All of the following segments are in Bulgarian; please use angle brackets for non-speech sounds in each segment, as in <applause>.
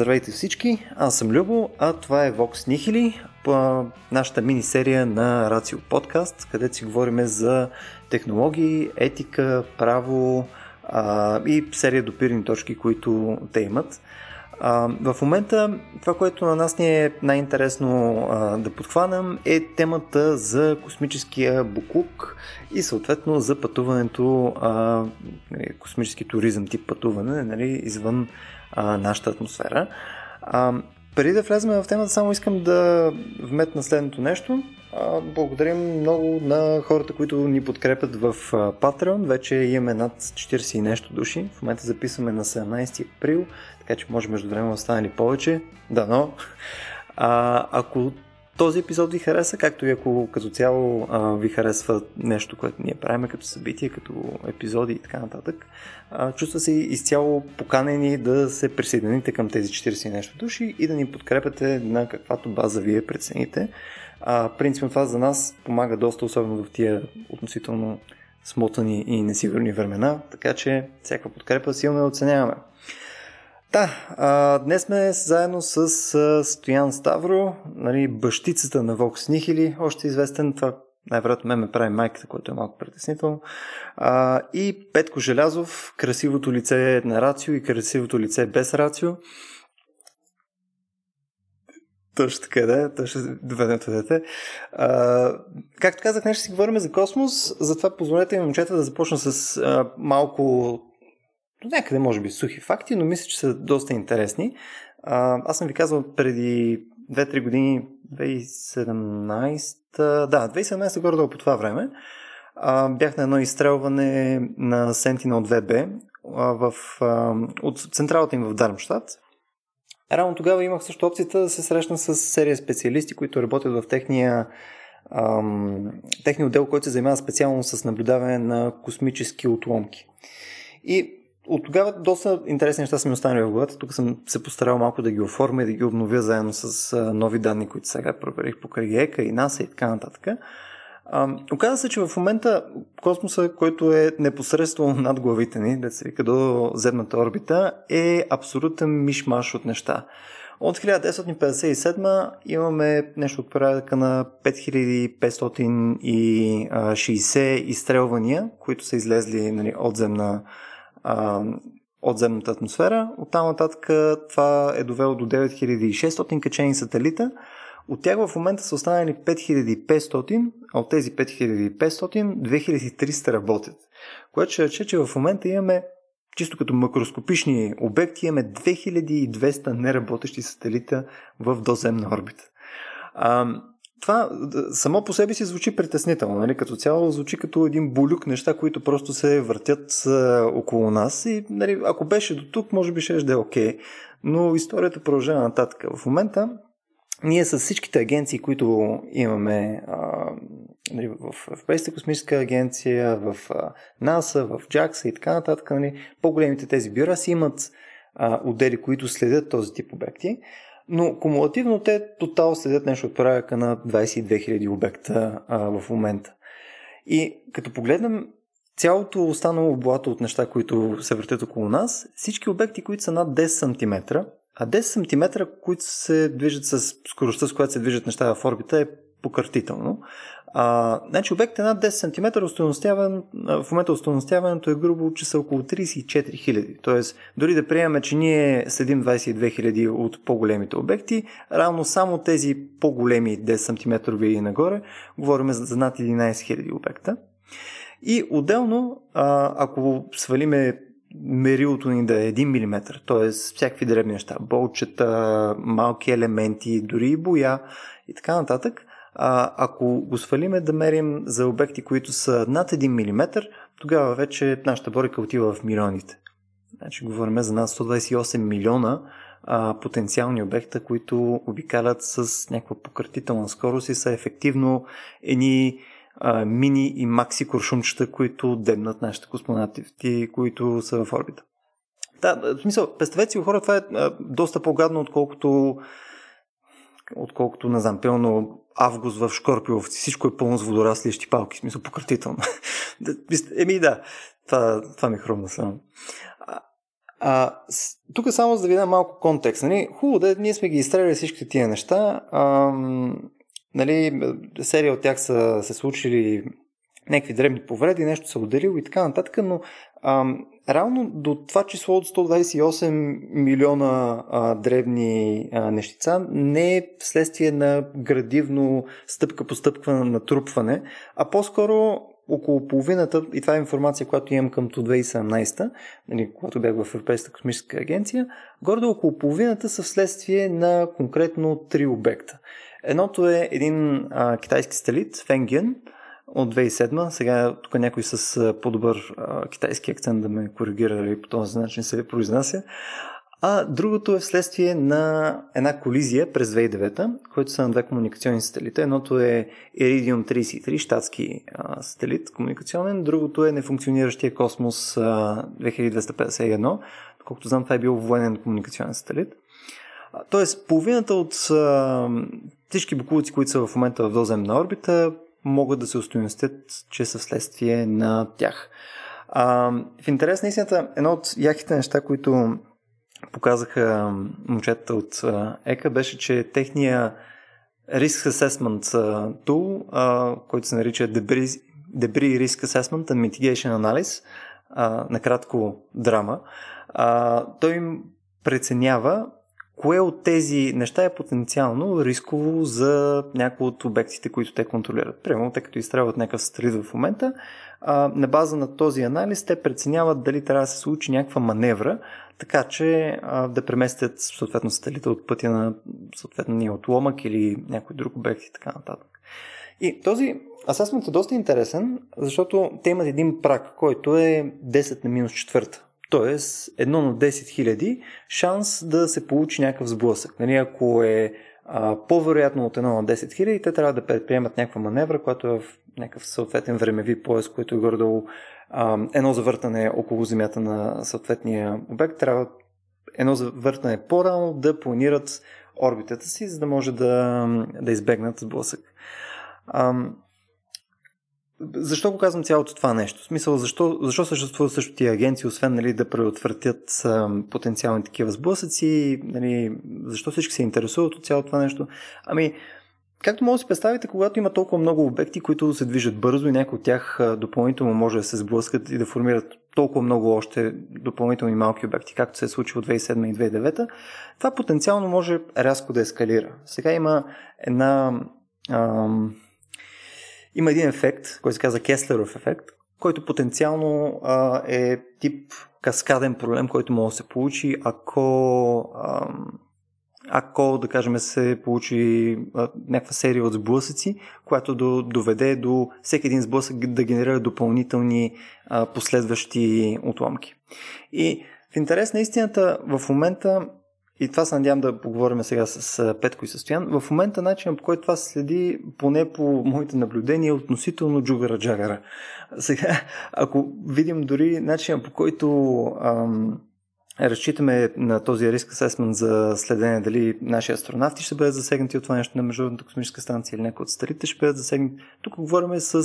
Здравейте всички, аз съм Любо, а това е Vox Nihili, нашата мини-серия на Рацио подкаст, където си говорим за технологии, етика, право а, и серия допирни точки, които те имат. А, в момента това, което на нас ни е най-интересно а, да подхванам е темата за космическия буклук и съответно за пътуването, а, нали, космически туризъм тип пътуване нали, извън а, нашата атмосфера. А, преди да влезем в темата, само искам да вметна следното нещо. Благодарим много на хората, които ни подкрепят в Patreon. Вече имаме над 40 и нещо души. В момента записваме на 17 април, така че може между време да останали повече. Да, но а, ако този епизод ви хареса, както и ако като цяло ви харесва нещо, което ние правим като събитие, като епизоди и така нататък, чувства се изцяло поканени да се присъедините към тези 40 нещо души и да ни подкрепяте на каквато база вие прецените. А, принципно това за нас помага доста, особено в тия относително смотани и несигурни времена, така че всяка подкрепа силно оценяваме. Да, а, днес сме заедно с а, Стоян Ставро, нали, бащицата на Вокс Нихили, още известен, това най-вероятно ме ме прави майката, което е малко притеснително. А, и Петко Желязов, красивото лице на Рацио и красивото лице без Рацио. Точно така, да. Точно доведем това дете. А, както казах, днес ще си говорим за космос, затова позволете ми, момчета, да започна с а, малко до някъде може би сухи факти, но мисля, че са доста интересни. А, аз съм ви казал преди 2-3 години, 2017, да, 2017 горе по това време, а, бях на едно изстрелване на Sentinel 2B а, в, а, от централата им в Дармштадт. Рано тогава имах също опцията да се срещна с серия специалисти, които работят в техния, ам, техния отдел, който се занимава специално с наблюдаване на космически отломки. И от тогава доста интересни неща са ми останали в главата. Тук съм се постарал малко да ги оформя и да ги обновя заедно с нови данни, които сега проверих покрай ЕКА и НАСА и така нататък. оказва се, че в момента космоса, който е непосредствено над главите ни, да се вика до земната орбита, е абсолютен мишмаш от неща. От 1957 имаме нещо от порядъка на 5560 изстрелвания, които са излезли нали, от земна а, от земната атмосфера. От там нататък това е довело до 9600 качени сателита. От тях в момента са останали 5500, а от тези 5500 2300 работят. Което ще рече, че в момента имаме чисто като макроскопични обекти имаме 2200 неработещи сателита в доземна орбита. Това само по себе си звучи притеснително. Нали? Като цяло звучи като един булюк неща, които просто се въртят а, около нас. И нали, ако беше до тук, може би ще да е окей. Okay. Но историята продължава нататък. В момента ние с всичките агенции, които имаме а, нали, в Европейската космическа агенция, в а, НАСА, в JAXA и така нататък, нали, по-големите тези бюра си имат а, отдели, които следят този тип обекти. Но кумулативно те тотал следят нещо от порядъка на 22 000 обекта а, в момента. И като погледнем цялото останало блато от неща, които се въртят около нас, всички обекти, които са над 10 см, а 10 см, които се движат с скоростта, с която се движат неща в орбита, е покъртително. А, значи обект е над 10 см, в момента устойностяването е грубо, че са около 34 000. Тоест, дори да приемем, че ние следим 22 000 от по-големите обекти, равно само тези по-големи 10 см и нагоре, говорим за над 11 000 обекта. И отделно, ако свалиме мерилото ни да е 1 мм, т.е. всякакви дребни неща, болчета, малки елементи, дори и боя и така нататък, а, ако го свалиме да мерим за обекти, които са над 1 мм, тогава вече нашата борика отива в милионите. Значи говорим за над 128 милиона а, потенциални обекта, които обикалят с някаква пократителна скорост и са ефективно едни а, мини и макси куршумчета, които дебнат нашите космонавти, които са в орбита. Да, в смисъл, представете си хора, това е а, доста по-гадно, отколкото отколкото, не знам, пълно август в Шкорпиовци. Всичко е пълно с водорасли и щипалки, в смисъл пократително. <laughs> Еми да, това, това ми хрумна само. А, тук само за да ви дам малко контекст. Нали? Хубаво да ние сме ги изстреляли всичките тия неща. А, нали, серия от тях са се случили някакви дребни повреди, нещо се отделило и така нататък, но а, реално до това число от 128 милиона а, древни а, нещица не е вследствие на градивно стъпка по стъпка на натрупване, а по-скоро около половината, и това е информация, която имам към 2017, нали, когато бях в Европейската космическа агенция, горе около половината са вследствие на конкретно три обекта. Едното е един а, китайски сателит, Фенген, от 2007. Сега тук някой с по-добър китайски акцент да ме коригира или по този начин се произнася. А другото е вследствие на една колизия през 2009, който са на две комуникационни сателита. Едното е Iridium 33, щатски а, сателит комуникационен, другото е нефункциониращия Космос а, 2251. Колкото знам, това е бил военен комуникационен сателит. Тоест, половината от а, всички буклуци, които са в момента в доземна орбита, могат да се устойностят, че са вследствие на тях. А, в интерес на истината, едно от яките неща, които показаха момчета от ЕКА, беше, че техния Risk Assessment Tool, който се нарича Debris, Debris Risk Assessment and Mitigation Analysis, накратко драма, той им преценява кое от тези неща е потенциално рисково за някои от обектите, които те контролират. Примерно, те като изстрелват някакъв сателит в момента, а, на база на този анализ те преценяват дали трябва да се случи някаква маневра, така че а, да преместят съответно сателита от пътя на съответния отломък или някой друг обект и така нататък. И този асесмент е доста интересен, защото те имат един прак, който е 10 на минус четвърта. Тоест, едно на 10 хиляди шанс да се получи някакъв сблъсък. Нали, ако е а, по-вероятно от едно на 10 хиляди, те трябва да предприемат някаква маневра, която е в някакъв съответен времеви пояс, който е гордо едно завъртане около земята на съответния обект. Трябва едно завъртане по-рано да планират орбитата си, за да може да, да избегнат сблъсък. Защо го казвам цялото това нещо? В смисъл, защо, защо съществуват също тия агенции, освен нали, да предотвратят потенциални такива сблъсъци? Нали, защо всички се интересуват от цялото това нещо? Ами, Както може да си представите, когато има толкова много обекти, които се движат бързо и някои от тях допълнително може да се сблъскат и да формират толкова много още допълнителни малки обекти, както се е случило 2007 и 2009, това потенциално може рязко да ескалира. Сега има една ам, има един ефект, който се казва Кеслеров ефект, който потенциално а, е тип каскаден проблем, който може да се получи, ако, а, ако да кажем, се получи а, някаква серия от сблъсъци, която до, доведе до всеки един сблъсък да генерира допълнителни а, последващи отломки. И в интерес на истината, в момента и това се надявам да поговорим сега с Петко и Състоян. В момента начинът по който това се следи, поне по моите наблюдения, е относително джугара-джагара. Сега, ако видим дори начинът по който ам, разчитаме на този риск асесмент за следене дали наши астронавти ще бъдат засегнати от това нещо на Международната космическа станция или някои от старите ще бъдат засегнати. Тук говорим с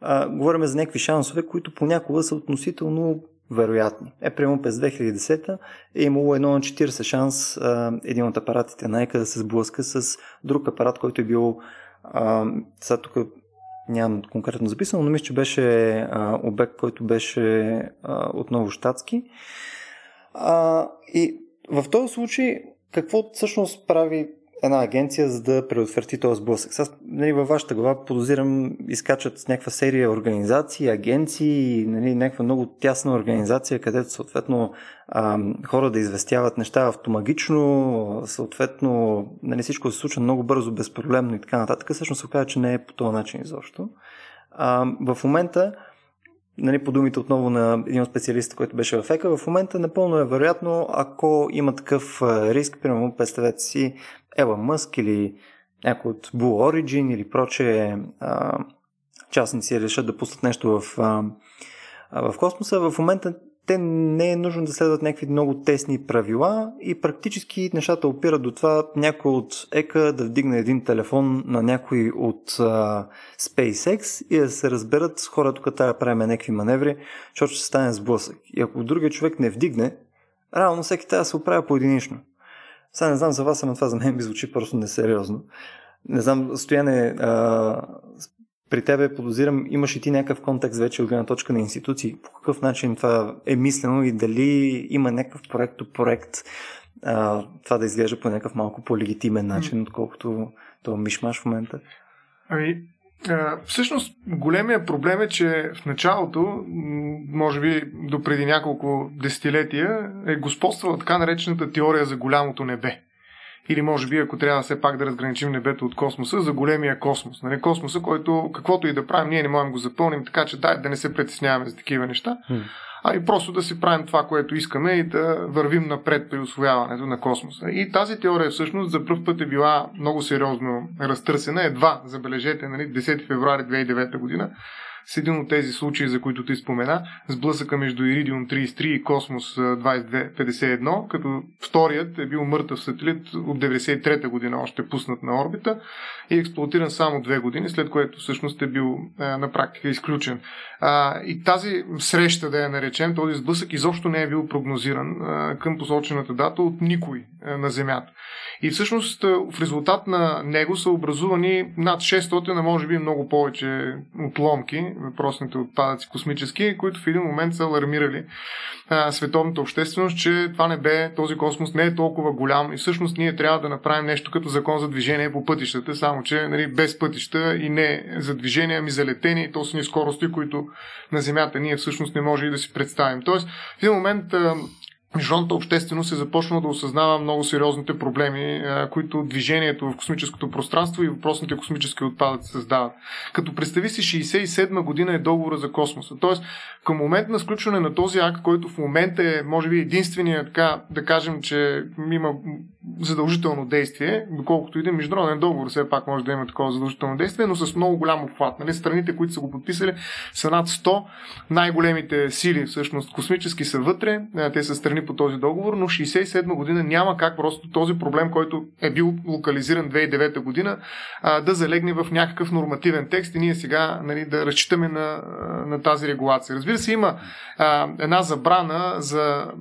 а, говорим за някакви шансове, които понякога са относително вероятни. Е, прямо през 2010 е имало едно на 40 шанс а, един от апаратите на ЕКА да се сблъска с друг апарат, който е бил а, сега тук нямам конкретно записано, но мисля, че беше а, обект, който беше а, отново щатски. А, и в този случай какво всъщност прави една агенция, за да предотврати този сблъсък. Сега, нали, във вашата глава подозирам изкачат с някаква серия организации, агенции, нали, някаква много тясна организация, където съответно а, хора да известяват неща автомагично, съответно нали, всичко се случва много бързо, безпроблемно и така нататък. Всъщност се оказа, че не е по този начин изобщо. А, в момента нали, по думите отново на един от специалистите, който беше в ЕКА, в момента напълно е вероятно, ако има такъв риск, примерно представете си Елън Мъск или някой от Blue Origin или проче а, частници решат да пуснат нещо в, а, в космоса, в момента те не е нужно да следват някакви много тесни правила и практически нещата опират до това някой от ЕКА да вдигне един телефон на някой от а, SpaceX и да се разберат с хора тук трябва да правим някакви маневри, защото ще стане сблъсък. И ако другия човек не вдигне, реално всеки трябва да се оправя поединично. Сега не знам за вас, но това за мен ми звучи просто несериозно. Не знам, Стояне, а, при тебе подозирам, имаш и ти някакъв контекст вече от гледна точка на институции. По какъв начин това е мислено и дали има някакъв проект проект а, това да изглежда по някакъв малко по-легитимен начин, отколкото това мишмаш в момента? Ами, всъщност, големия проблем е, че в началото, може би до преди няколко десетилетия, е господствала така наречената теория за голямото небе. Или може би, ако трябва все пак да разграничим небето от космоса, за големия космос. Нали? Космоса, който каквото и да правим, ние не можем да го запълним, така че дай да не се притесняваме за такива неща. Hmm а и просто да си правим това, което искаме и да вървим напред при освояването на космоса. И тази теория всъщност за първ път е била много сериозно разтърсена. Едва, забележете, нали, 10 февруари 2009 година, с един от тези случаи, за които ти спомена, сблъсъка между Иридиум 33 и Космос 2251, като вторият е бил мъртъв сателит от 93-та година, още пуснат на орбита и експлуатиран само две години, след което всъщност е бил на практика изключен. И тази среща, да я наречем, този сблъсък изобщо не е бил прогнозиран към посочената дата от никой на Земята. И всъщност в резултат на него са образувани над 600, а може би много повече отломки, въпросните отпадъци космически, които в един момент са алармирали а, световната общественост, че това не бе, този космос не е толкова голям и всъщност ние трябва да направим нещо като закон за движение по пътищата, само че нали, без пътища и не за движение, ами за летение и то са ни скорости, които на Земята ние всъщност не може и да си представим. Тоест, в един момент международната общественост е започнала да осъзнава много сериозните проблеми, които движението в космическото пространство и въпросните космически отпадъци създават. Като представи си 67 година е договора за космоса. Тоест, към момент на сключване на този акт, който в момента е, може би, единствения, така да кажем, че има задължително действие, доколкото един международен договор все пак може да има такова задължително действие, но с много голям обхват. Нали? Страните, които са го подписали, са над 100. Най-големите сили, всъщност, космически са вътре. Те са страни по този договор, но 67 година няма как просто този проблем, който е бил локализиран 2009 година, да залегне в някакъв нормативен текст и ние сега нали, да разчитаме на, на тази регулация. Разбира се, има а, една забрана за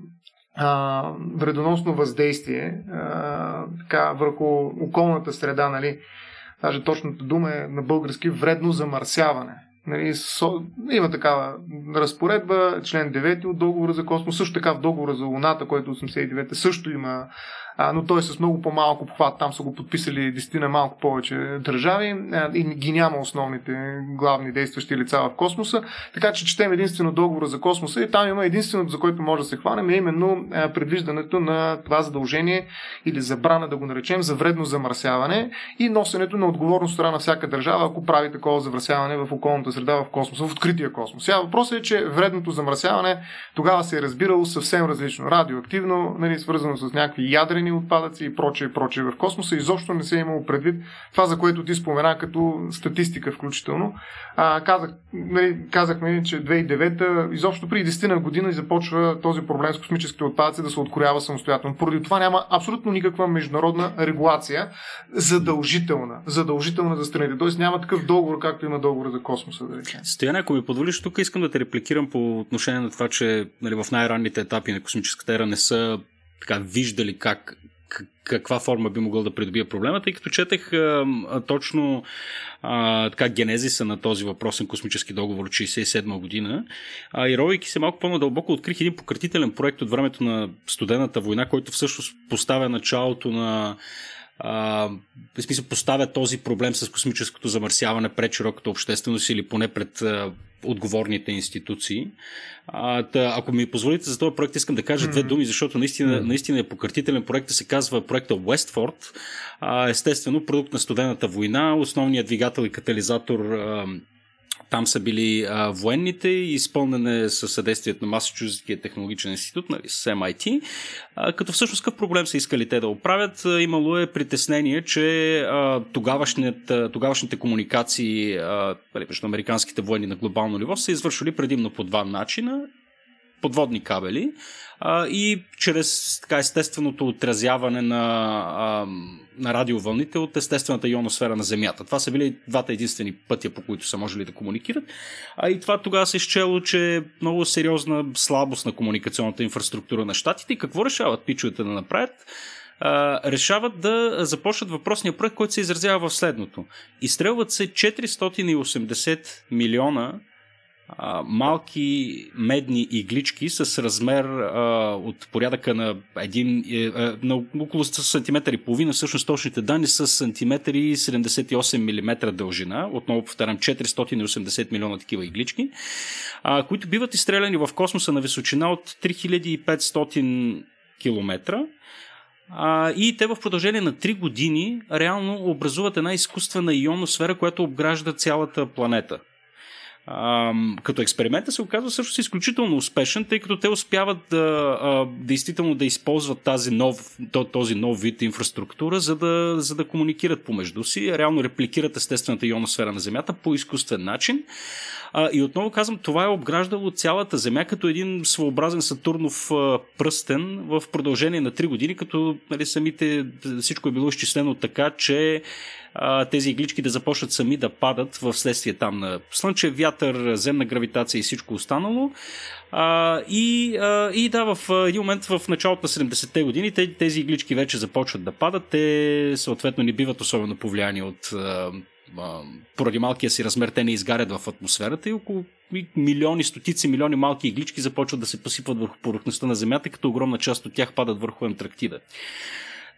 а, вредоносно въздействие а, така, върху околната среда, нали? Даже точната дума е на български вредно замърсяване. Нали, со, има такава разпоредба, член 9 от договора за космос, също така в договора за Луната, който 89 също има но той е с много по-малко обхват. Там са го подписали десетина малко повече държави и ги няма основните главни действащи лица в космоса. Така че четем единствено договора за космоса и там има единственото, за което може да се хванем, е именно предвиждането на това задължение или забрана, да го наречем, за вредно замърсяване и носенето на отговорност страна на всяка държава, ако прави такова замърсяване в околната среда в космоса, в открития космос. Сега въпросът е, че вредното замърсяване тогава се е разбирало съвсем различно. Радиоактивно, нали, свързано с някакви ядрени ядрени отпадъци и прочее, и прочее в космоса. Изобщо не се е имало предвид това, за което ти спомена като статистика включително. А, казах, нали, казахме, че 2009 изобщо при 10 на година започва този проблем с космическите отпадъци да се откроява самостоятелно. Поради това няма абсолютно никаква международна регулация задължителна, задължителна за страните. Тоест няма такъв договор, както има договор за космоса. Да Стояне, ако ми позволиш, тук искам да те репликирам по отношение на това, че нали, в най-ранните етапи на космическата ера не са така виждали как каква форма би могъл да придобие проблема, тъй като четех а, точно а, така генезиса на този въпросен космически договор от 67 година. А, и ровейки се малко по-надълбоко, открих един пократителен проект от времето на студената война, който всъщност поставя началото на а, в смисъл поставя този проблем с космическото замърсяване пред широката общественост или поне пред а, отговорните институции. А, ако ми позволите за този проект, искам да кажа mm-hmm. две думи, защото наистина, mm-hmm. наистина е пократителен проект, се казва проекта Westford. А, естествено, продукт на студената война, основният двигател и катализатор а, там са били а, военните изпълнене със съдействието на Масачузетския технологичен институт, нали, с MIT. А, като всъщност какъв проблем са искали те да оправят? Имало е притеснение, че а, тогавашните комуникации а, нали, между американските военни на глобално ниво са извършвали предимно по два начина подводни кабели и чрез така естественото отразяване на, на радиовълните от естествената ионосфера на Земята. Това са били двата единствени пътя, по които са можели да комуникират. А и това тогава се изчело, че е много сериозна слабост на комуникационната инфраструктура на щатите. И какво решават пичовете да направят? решават да започнат въпросния проект, който се изразява в следното. Изстрелват се 480 милиона а, малки медни иглички с размер а, от порядъка на, един, е, е, на около сантиметър и половина, всъщност точните данни са сантиметри 78 мм дължина, отново повтарям 480 милиона такива иглички, а, които биват изстреляни в космоса на височина от 3500 км а, и те в продължение на 3 години реално образуват една изкуствена ионосфера, която обгражда цялата планета. Като експеримента се оказва също изключително успешен, тъй като те успяват да, действително да използват тази нов, този нов вид инфраструктура, за да, за да комуникират помежду си, реално репликират естествената ионосфера на Земята по изкуствен начин. И отново казвам, това е обграждало цялата Земя като един своеобразен Сатурнов пръстен в продължение на 3 години, като нали, самите всичко е било изчислено така, че тези иглички да започнат сами да падат в следствие там на слънчев вятър, земна гравитация и всичко останало. А, и, а, и да, в един момент в началото на 70-те години тези иглички вече започват да падат. Те съответно не биват особено повлияни от поради малкия си размер те не изгарят в атмосферата и около милиони, стотици милиони малки иглички започват да се посипват върху повърхността на Земята, като огромна част от тях падат върху Антарктида.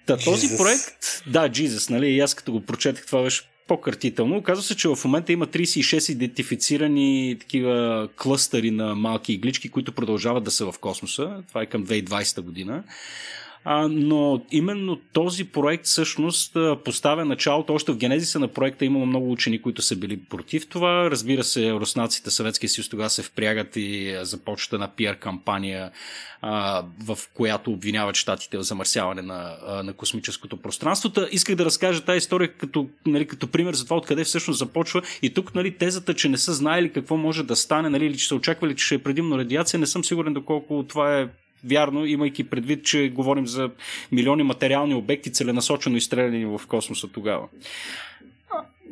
Та, този Jesus. проект, да, Jesus, нали, и аз като го прочетах, това беше по-кратително. Оказва се, че в момента има 36 идентифицирани такива клъстъри на малки иглички, които продължават да са в космоса. Това е към 2020 година. А, но именно този проект всъщност поставя началото. Още в генезиса на проекта имало много учени, които са били против това. Разбира се, руснаците, Съветския съюз тогава се впрягат и започва една пиар кампания, в която обвиняват щатите в замърсяване на, на космическото пространство. Та, исках да разкажа тази история като, нали, като пример за това откъде всъщност започва. И тук нали, тезата, че не са знаели какво може да стане, нали, или че са очаквали, че ще е предимно радиация, не съм сигурен доколко това е вярно, имайки предвид, че говорим за милиони материални обекти, целенасочено изстреляни в космоса тогава.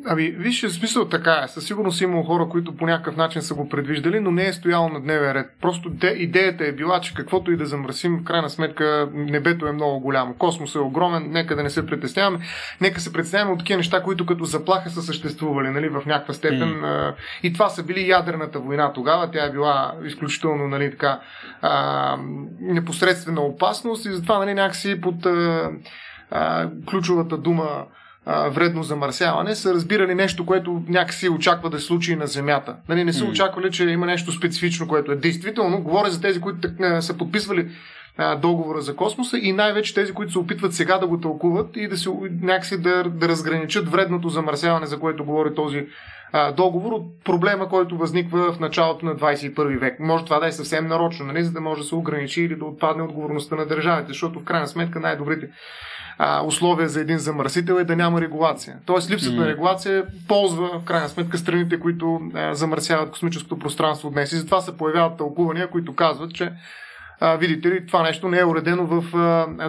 Ами, виж, в смисъл така е. Със сигурност има хора, които по някакъв начин са го предвиждали, но не е стояло на дневен ред. Просто де, идеята е била, че каквото и да замърсим, в крайна сметка небето е много голямо. Космосът е огромен, нека да не се притесняваме. Нека се притесняваме от такива неща, които като заплаха са съществували нали, в някаква степен. Mm. И това са били ядрената война тогава. Тя е била изключително нали, така, а, непосредствена опасност и затова нали, някакси под а, а, ключовата дума а, вредно замърсяване, са разбирали нещо, което някакси очаква да се случи на Земята. Нали, не са очаквали, че има нещо специфично, което е действително. Говоря за тези, които са подписвали а, договора за космоса и най-вече тези, които се опитват сега да го тълкуват и да се някакси да, да разграничат вредното замърсяване, за което говори този а, договор от проблема, който възниква в началото на 21 век. Може това да е съвсем нарочно, нали, за да може да се ограничи или да отпадне отговорността на държавите, защото в крайна сметка най-добрите а, условия за един замърсител е да няма регулация. Тоест липсата mm. на регулация ползва в крайна сметка страните, които а, замърсяват космическото пространство днес. И затова се появяват тълкувания, които казват, че видите ли, това нещо не е уредено в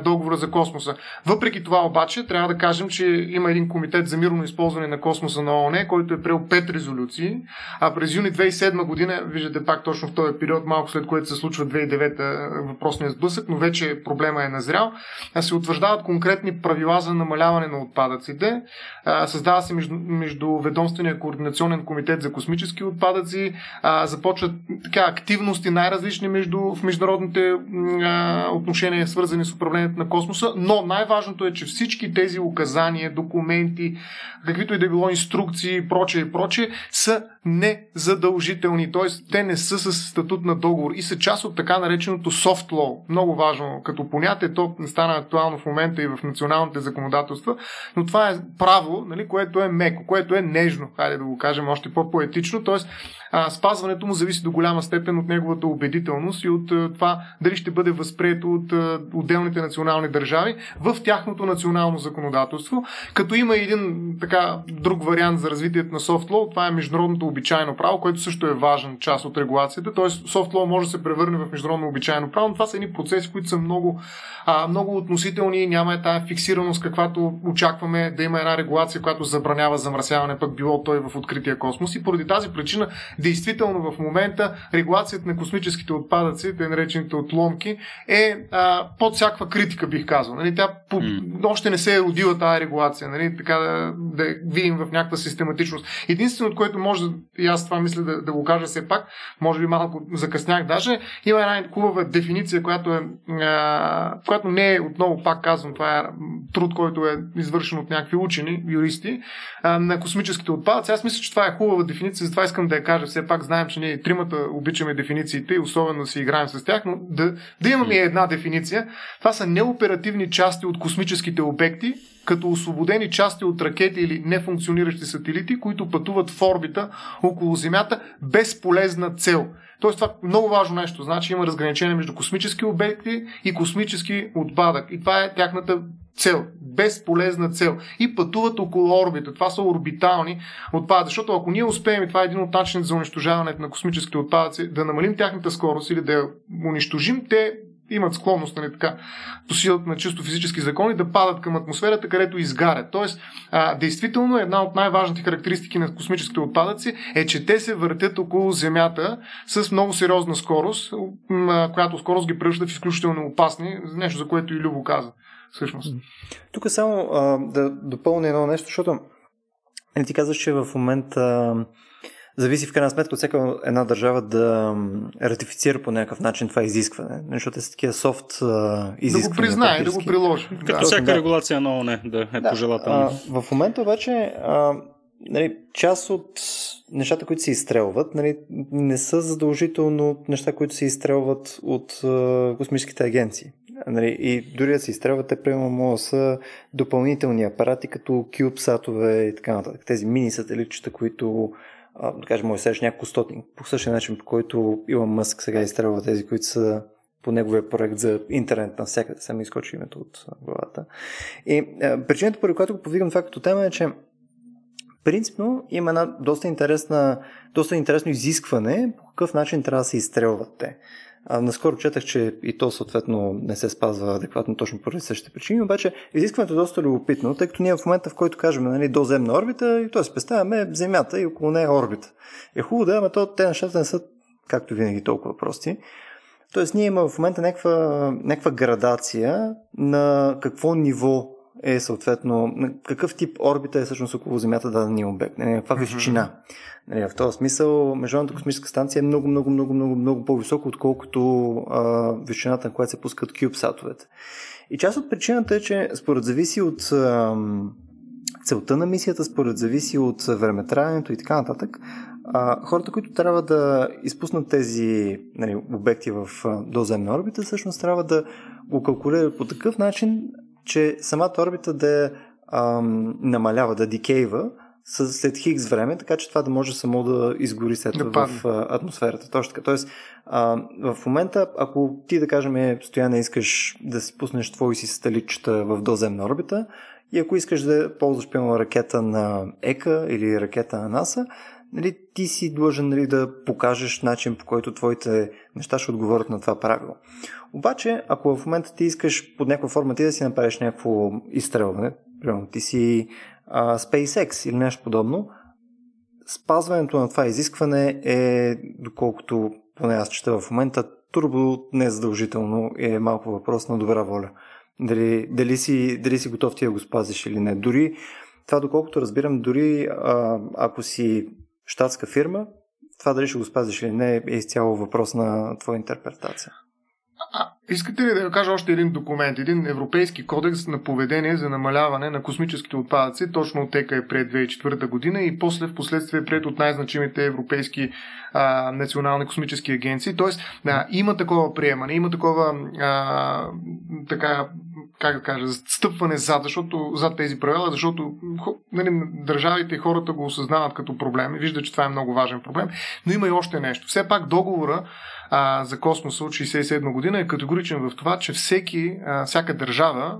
договора за космоса. Въпреки това обаче, трябва да кажем, че има един комитет за мирно използване на космоса на ООН, който е приел 5 резолюции, а през юни 2007 година, виждате пак точно в този период, малко след което се случва 2009 въпросния сблъсък, но вече проблема е назрял, се утвърждават конкретни правила за намаляване на отпадъците, създава се между, ведомствения координационен комитет за космически отпадъци, започват така активности най-различни между, в международните а, отношения, свързани с управлението на космоса, но най-важното е, че всички тези указания, документи, каквито и да било инструкции, прочее и прочее, са незадължителни, т.е. те не са с статут на договор и са част от така нареченото soft law. Много важно като понятие, то не стана актуално в момента и в националните законодателства, но това е право, нали, което е меко, което е нежно, хайде да го кажем още по-поетично, т.е. спазването му зависи до голяма степен от неговата убедителност и от това дали ще бъде възприето от а, отделните национални държави в тяхното национално законодателство, като има един така друг вариант за развитието на law, това е международното обичайно право, което също е важен част от регулацията. Soft law може да се превърне в международно обичайно право, но това са едни процеси, които са много, а, много относителни, няма е тая фиксираност, каквато очакваме да има една регулация, която забранява замърсяване, пък било той в открития космос. И поради тази причина, действително в момента регулацията на космическите отпадъци, те наречените отломки, е а, под всякаква критика, бих казал. Нали, тя по, mm. още не се е родила тази регулация, нали, така да, да видим в някаква систематичност. Единственото, което може, и аз това мисля да, да го кажа все пак, може би малко закъснях даже, има една хубава дефиниция, която, е, а, която не е, отново пак казвам, това е труд, който е извършен от някакви учени, юристи, а, на космическите отпадъци. Аз мисля, че това е хубава дефиниция, затова искам да я кажа. Все пак знаем, че ние тримата обичаме дефинициите и особено си играем с тях, но да, да имаме една дефиниция. Това са неоперативни части от космическите обекти, като освободени части от ракети или нефункциониращи сателити, които пътуват в орбита около Земята без полезна цел. Тоест това е много важно нещо. Значи има разграничение между космически обекти и космически отпадък. И това е тяхната цел. Безполезна цел. И пътуват около орбита. Това са орбитални отпадъци. Защото ако ние успеем, и това е един от начините за унищожаването на космическите отпадъци, да намалим тяхната скорост или да унищожим, те имат склонност, нали, така, по силата на чисто физически закони, да падат към атмосферата, където изгарят. Тоест, а, действително, една от най-важните характеристики на космическите отпадъци е, че те се въртят около Земята с много сериозна скорост, която скорост ги превръща в изключително опасни, нещо за което и Любо каза. Всъщност. Тук само а, да допълня едно нещо, защото нали, ти казваш, че в момента зависи в крайна сметка от всяка една държава да ратифицира по някакъв начин това изискване, защото са такива софт изисквания. Да го признае, да го приложи. Като да. всяка да. регулация на ОНЕ да е да. пожелателна. в момента обаче а, нали, част от нещата, които се изстрелват, нали, не са задължително неща, които се изстрелват от а, космическите агенции. Нали, и дори да се изстрелват, те примерно могат да са допълнителни апарати, като CubeSat-ове и така нататък. Тези мини сателитчета, които да кажем, може да няколко стотин, по същия начин, по който Илон Мъск сега изстрелва тези, които са по неговия проект за интернет на всякъде. Само изкочи името от главата. И а, причината, поради която го повигам това като тема е, че принципно има една доста, интересна, доста интересно изискване по какъв начин трябва да се изстрелват те. А, наскоро четах, че и то съответно не се спазва адекватно точно поради същите причини, обаче изискването е доста любопитно, тъй като ние в момента, в който кажем нали, доземна орбита, и то се представяме Земята и около нея орбита. Е хубаво да, но то, те нещата не са, както винаги, толкова прости. Тоест, ние има в момента някаква, някаква градация на какво ниво е съответно, какъв тип орбита е всъщност около Земята дадения обект, не, каква височина. Нали, в този смисъл, Международната космическа станция е много, много, много, много, много по-високо, отколкото а, височината, на която се пускат CubeSat-овете. И част от причината е, че според зависи от а, целта на мисията, според зависи от времетраенето и така нататък, а, хората, които трябва да изпуснат тези нали, обекти в доземна орбита, всъщност трябва да го калкулират по такъв начин, че самата орбита да ам, намалява, да дикейва след хикс време, така че това да може само да изгори след това в а, атмосферата. Точно така. Тоест, а, в момента, ако ти да кажем, е, стояне искаш да си пуснеш твои си сталичета в доземна орбита и ако искаш да ползваш пълна ракета на ЕКА или ракета на НАСА, нали, ти си длъжен нали, да покажеш начин по който твоите неща ще отговорят на това правило. Обаче, ако в момента ти искаш под някаква форма ти да си направиш някакво изстрелване, примерно ти си а, SpaceX или нещо подобно, спазването на това изискване е, доколкото поне аз чета в момента, турбо не задължително, е малко въпрос на добра воля. Дали, дали, си, дали си готов ти да го спазиш или не. Дори това, доколкото разбирам, дори а, ако си щатска фирма, това дали ще го спазиш или не е изцяло въпрос на твоя интерпретация. А, искате ли да кажа още един документ, един европейски кодекс на поведение за намаляване на космическите отпадъци, точно от ТЕКА е пред 2004 година и после в последствие е пред от най-значимите европейски а, национални космически агенции. Тоест, а, има такова приемане, има такова а, така как да кажа, стъпване зад, защото, зад тези правила, защото нали, държавите и хората го осъзнават като проблем и виждат, че това е много важен проблем. Но има и още нещо. Все пак договора а, за космоса от 1967 година е категоричен в това, че всеки, а, всяка държава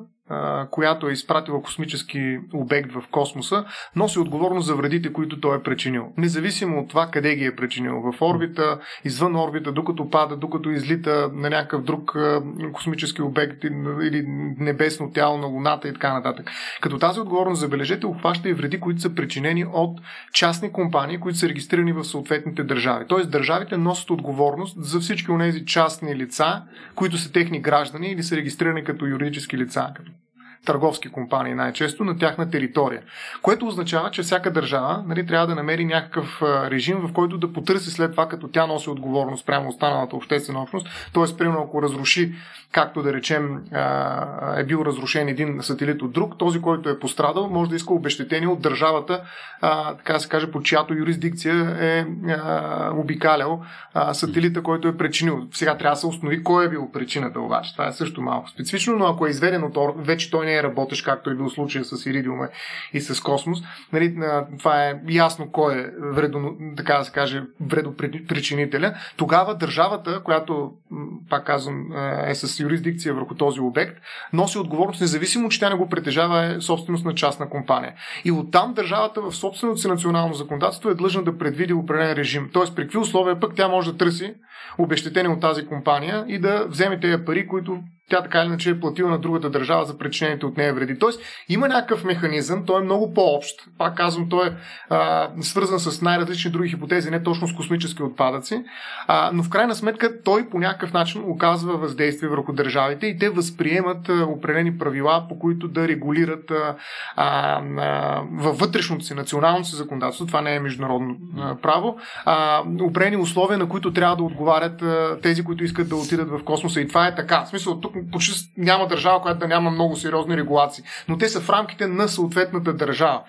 която е изпратила космически обект в космоса, носи отговорност за вредите, които той е причинил. Независимо от това къде ги е причинил. В орбита, извън орбита, докато пада, докато излита на някакъв друг космически обект или небесно тяло на Луната и така нататък. Като тази отговорност, забележете, обхваща и вреди, които са причинени от частни компании, които са регистрирани в съответните държави. Тоест държавите носят отговорност за всички от тези частни лица, които са техни граждани или са регистрирани като юридически лица, като търговски компании най-често на тяхна територия. Което означава, че всяка държава нали, трябва да намери някакъв режим, в който да потърси след това, като тя носи отговорност прямо останалата обществена общност. Т.е. примерно, ако разруши, както да речем, е бил разрушен един сателит от друг, този, който е пострадал, може да иска обещетение от държавата, така се каже, по чиято юрисдикция е обикалял сателита, който е причинил. Сега трябва да се установи кой е бил причината обаче. Това е също малко специфично, но ако е изведен от вече той не не работещ, както е бил случая с Иридиума и с Космос. Нали, това е ясно кой е вредо, така да се каже, вредопричинителя. Тогава държавата, която, пак казвам, е с юрисдикция върху този обект, носи отговорност, независимо, че тя не го притежава, е собственост на частна компания. И оттам държавата в собственото си национално законодателство е длъжна да предвиди определен режим. Тоест, при какви условия пък тя може да търси обещетение от тази компания и да вземе тези пари, които тя така или иначе е платила на другата държава за причинените от нея вреди. Тоест, има някакъв механизъм, той е много по-общ. Пак казвам, той е а, свързан с най-различни други хипотези, не точно с космически отпадъци, а, но в крайна сметка той по някакъв начин оказва въздействие върху държавите и те възприемат а, определени правила, по които да регулират а, а, във вътрешното си, националното си законодателство, това не е международно а, право, а, определени условия, на които трябва да отговарят а, тези, които искат да отидат в космоса. И това е така. В смисъл, тук почти няма държава, която да няма много сериозни регулации, но те са в рамките на съответната държава.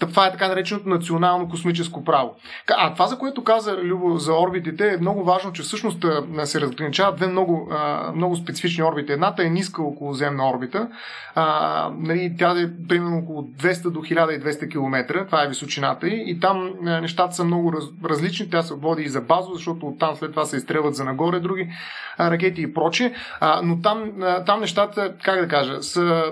Това е така нареченото национално космическо право. А това, за което каза Любо за орбитите, е много важно, че всъщност се разграничават две много, много специфични орбити. Едната е ниска околоземна орбита. А, нали, тя е примерно около 200 до 1200 км. Това е височината й. И там нещата са много раз, различни. Тя се води и за базо, защото оттам след това се изстрелват за нагоре други ракети и проче. Но там, там нещата, как да кажа, са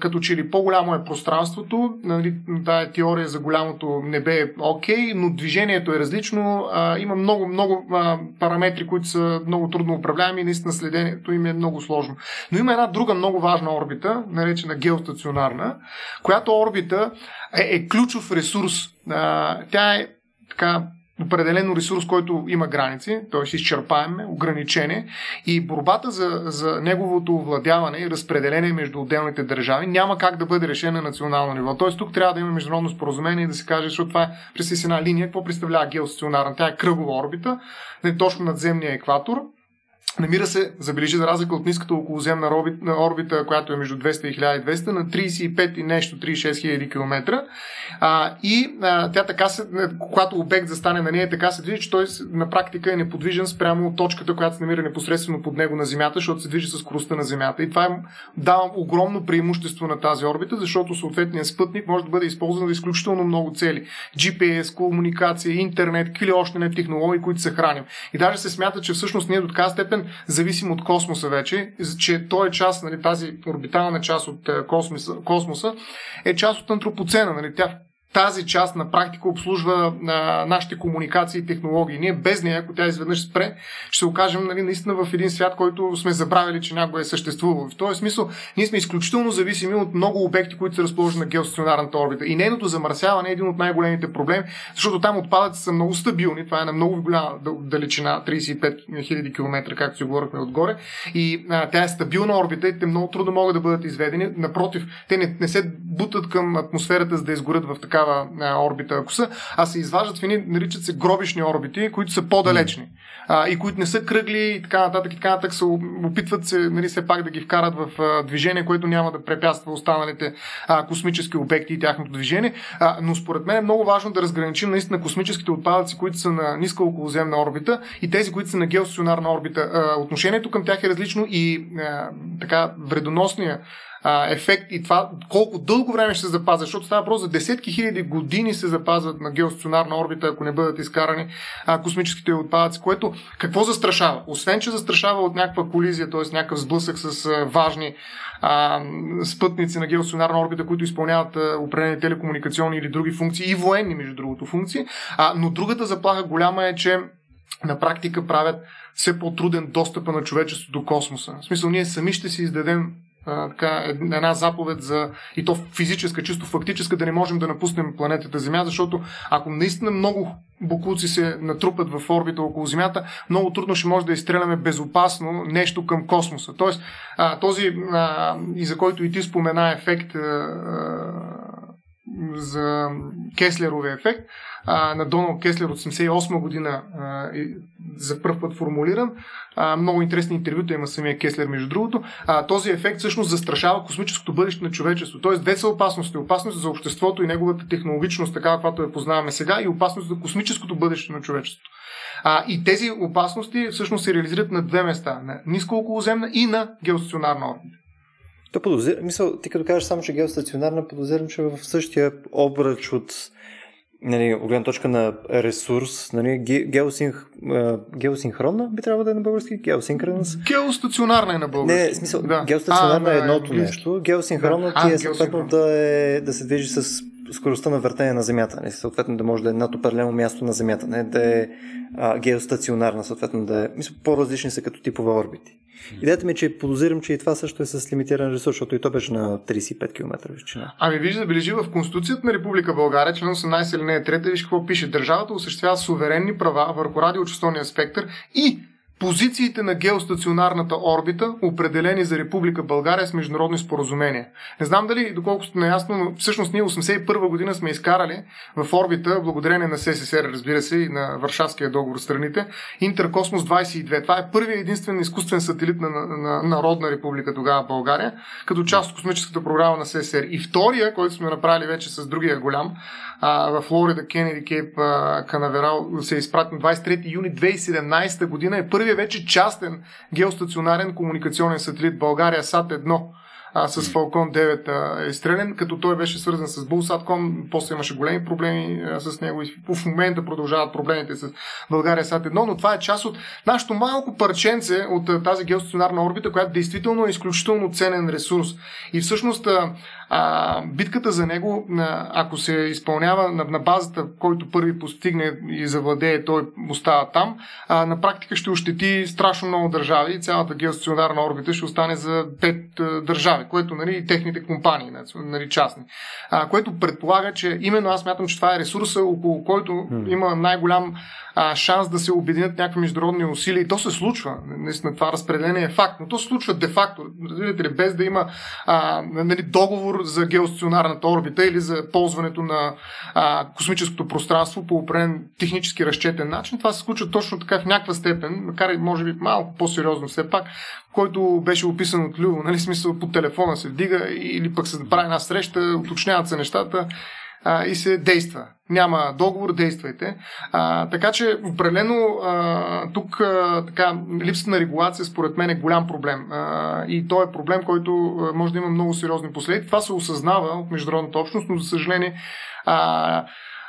като че ли по-голямо е пространството. Нали, тая теория за голямото небе е окей, но движението е различно. А, има много, много а, параметри, които са много трудно управляеми и наистина следението им е много сложно. Но има една друга много важна орбита, наречена геостационарна, която орбита е, е ключов ресурс. А, тя е така определено ресурс, който има граници, т.е. изчерпаеме, ограничение и борбата за, за неговото овладяване и разпределение между отделните държави няма как да бъде решена на национално ниво. Т.е. тук трябва да има международно споразумение и да се каже, защото това е през една линия, какво представлява геостационарна. Тя е кръгова орбита, не точно над земния екватор, Намира се, забележи за разлика от ниската околоземна орбита, която е между 200 и 1200, на 35 и нещо, 36 хиляди км. А, и а, тя така се, когато обект застане на нея, така се движи, че той на практика е неподвижен спрямо точката, която се намира непосредствено под него на Земята, защото се движи с скоростта на Земята. И това е, дава огромно преимущество на тази орбита, защото съответният спътник може да бъде използван за изключително много цели. GPS, комуникация, интернет, какви още не технологии, които се храним. И даже се смята, че всъщност ние до така степен зависим от космоса вече, че той е част, нали, тази орбитална част от е, космоса, космоса е част от антропоцена. Нали, тя тази част на практика обслужва а, нашите комуникации и технологии. Ние без нея, ако тя изведнъж спре, ще се окажем нали, наистина в един свят, който сме забравили, че някога е съществувал. В този смисъл, ние сме изключително зависими от много обекти, които са разположени на геостационарната орбита. И нейното замърсяване е един от най-големите проблеми, защото там отпадъци са много стабилни. Това е на много голяма далечина, 35 000 км, както си говорихме отгоре. И а, тя е стабилна орбита и те много трудно могат да бъдат изведени. Напротив, те не, не се бутат към атмосферата, за да изгорят в така такава а, орбита, ако са, а се изваждат в едни, наричат се гробишни орбити, които са по-далечни а, и които не са кръгли и така нататък и така нататък, се опитват се нали, все пак да ги вкарат в а, движение, което няма да препятства останалите а, космически обекти и тяхното движение. А, но според мен е много важно да разграничим наистина космическите отпадъци, които са на ниска околоземна орбита и тези, които са на геостационарна орбита. А, отношението към тях е различно и а, така вредоносния а, ефект и това колко дълго време ще се запазят, защото става въпрос за десетки хиляди години се запазват на геостационарна орбита, ако не бъдат изкарани а, космическите отпадъци, което какво застрашава? Освен, че застрашава от някаква колизия, т.е. някакъв сблъсък с а, важни а, спътници на геостационарна орбита, които изпълняват а, определени телекомуникационни или други функции и военни, между другото, функции. А, но другата заплаха голяма е, че на практика правят все по-труден достъпа на човечеството до космоса. В смисъл, ние сами ще си издадем така, една заповед за, и то физическа, чисто фактическа, да не можем да напуснем планетата Земя, защото ако наистина много букуци се натрупат в орбита около Земята, много трудно ще може да изстреляме безопасно нещо към космоса. Тоест, а, този, а, и за който и ти спомена ефект а, за Кеслеровия ефект, а, на Доналд Кеслер от 88 година а, за първ път формулиран. А, много интересни интервюта има самия Кеслер, между другото. А, този ефект всъщност застрашава космическото бъдеще на човечеството. Тоест, две са опасности. Опасност за обществото и неговата технологичност, така каквато я познаваме сега, и опасност за космическото бъдеще на човечеството. А, и тези опасности всъщност се реализират на две места. На ниско околоземна и на геостационарна орбита. То подозира, мисъл, ти като кажеш само, че геостационарна, подозирам, че в същия обръч от нали, от гледна точка на ресурс, нали, геосинх, геосинхронна би трябвало да е на български, геосинхронност. Геостационарна е на български. Не, в смисъл, да. геостационарна а, е едното да, нещо, геосинхронна да. ти е съответно да, е, да се движи с скоростта на въртение на Земята, не, съответно да може да е над определено място на Земята, не да е а, геостационарна, съответно да е, мисля, по-различни са като типове орбити. Идеята ми е, че подозирам, че и това също е с лимитиран ресурс, защото и то беше на 35 км височина. Ами виж, забележи в Конституцията на Република България, член 18 или не 3, виж какво пише. Държавата осъществява суверенни права върху радиочастотния спектър и позициите на геостационарната орбита, определени за Република България с международни споразумения. Не знам дали, доколко сте наясно, но всъщност ние 81 година сме изкарали в орбита, благодарение на СССР, разбира се, и на Варшавския договор страните, Интеркосмос 22. Това е първият единствен изкуствен сателит на, на, на Народна република тогава България, като част от космическата програма на СССР. И втория, който сме направили вече с другия голям, а, в Флорида, Кенеди Кейп, Канаверал се е изпрати на 23 юни 2017 година е първият вече частен геостационарен комуникационен сателит България САТ-1 а, с Falcon 9 а, е изстрелян, като той беше свързан с Bullsatcom, после имаше големи проблеми а, с него и в момента продължават проблемите с България САТ-1, но това е част от нашето малко парченце от а, тази геостационарна орбита, която действително е изключително ценен ресурс. И всъщност а, а, битката за него, ако се изпълнява на, на базата, който първи постигне и завладее, той остава там, а, на практика ще ощети страшно много държави и цялата геостационарна орбита ще остане за пет а, държави, което нали, и техните компании, нали, частни. А, което предполага, че именно аз мятам, че това е ресурса, около който има най-голям а, шанс да се обединят някакви международни усилия. И то се случва. Наистина това разпределение е факт. Но то се случва де-факто. Без да има а, нали, договор за геостационарната орбита или за ползването на а, космическото пространство по определен технически разчетен начин. Това се случва точно така в някаква степен, макар и може би малко по-сериозно все пак, който беше описан от Любо, нали, смисъл по телефона се вдига или пък се прави една среща, уточняват се нещата а, и се действа. Няма договор, действайте. А, така че, определено, а, тук а, така, липсата на регулация според мен е голям проблем. А, и то е проблем, който може да има много сериозни последици. Това се осъзнава от международната общност, но за съжаление а,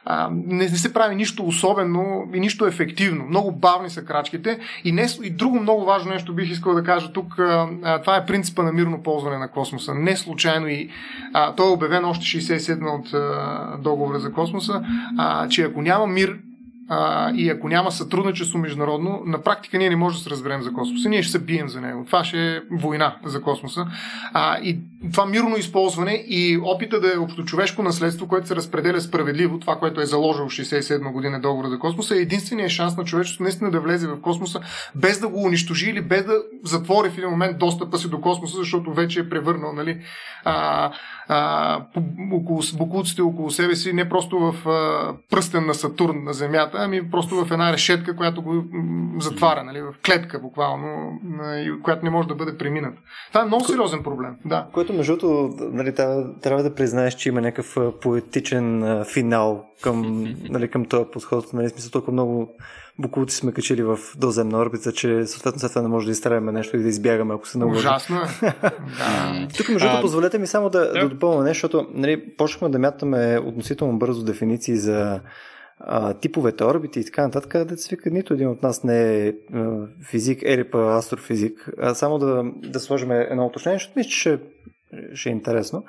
а, не, не се прави нищо особено и нищо ефективно. Много бавни са крачките. И, не, и друго много важно нещо бих искал да кажа тук. А, това е принципа на мирно ползване на космоса. Не случайно и а, той е обявен още 67 от а, договора за космоса, а, че ако няма мир, а, и ако няма сътрудничество международно, на практика ние не можем да се разберем за космоса. Ние ще се бием за него. Това ще е война за космоса. А, и това мирно използване и опита да е общочовешко наследство, което се разпределя справедливо, това, което е заложил в 67 година договор за космоса, е единствения шанс на човечеството наистина да влезе в космоса без да го унищожи или без да затвори в един момент достъпа си до космоса, защото вече е превърнал нали, а, а, около, около себе си не просто в а, пръстен на Сатурн на Земята, ами просто в една решетка, която го затваря, нали, в клетка буквално, която не може да бъде премината. Това е много сериозен проблем. Да. Което, между другото, нали, трябва да признаеш, че има някакъв поетичен финал към, <laughs> нали, към този подход. Нали, смисъл толкова много буклуци сме качили в доземна орбита, че съответно след това не може да изстреляме нещо и да избягаме, ако се наложи. Ужасно е. <laughs> Тук, между другото, позволете ми само да, да допълня нещо, защото нали, почнахме да мятаме относително бързо дефиниции за а, типовете орбити и така нататък, да се вика, нито един от нас не е а, физик, или па астрофизик. А, само да, да сложим едно уточнение, защото мисля, че ще, ще е интересно.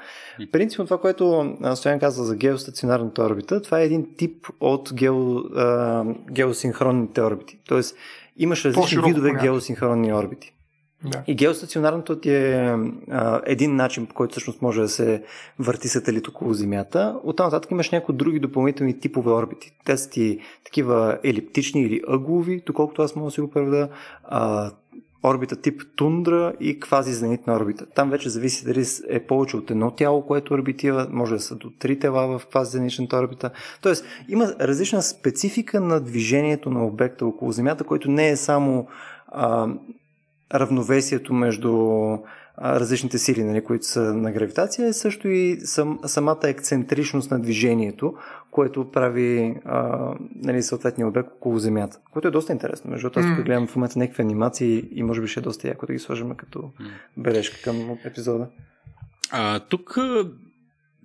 Принципно това, което Стоян каза за геостационарната орбита, това е един тип от гео, а, геосинхронните орбити. Тоест, имаш различни видове понятно. геосинхронни орбити. Да. И геостационарното ти е а, един начин, по който всъщност може да се върти сателит около Земята. Оттам нататък имаш някои други допълнителни типове орбити. Те са ти такива елиптични или ъглови, доколкото аз мога да си го преведа. А, орбита тип тундра и квазизенитна орбита. Там вече зависи дали е повече от едно тяло, което орбитира, може да са до три тела в квазизеничната орбита. Тоест, има различна специфика на движението на обекта около Земята, който не е само а, равновесието между различните сили, нали, които са на гравитация, е също и сам, самата ексцентричност на движението, което прави а, нали, съответния обект около Земята. Което е доста интересно. Между другото, аз тук гледам в момента някакви анимации и може би ще е доста яко да ги сложим като бележка към епизода. А, тук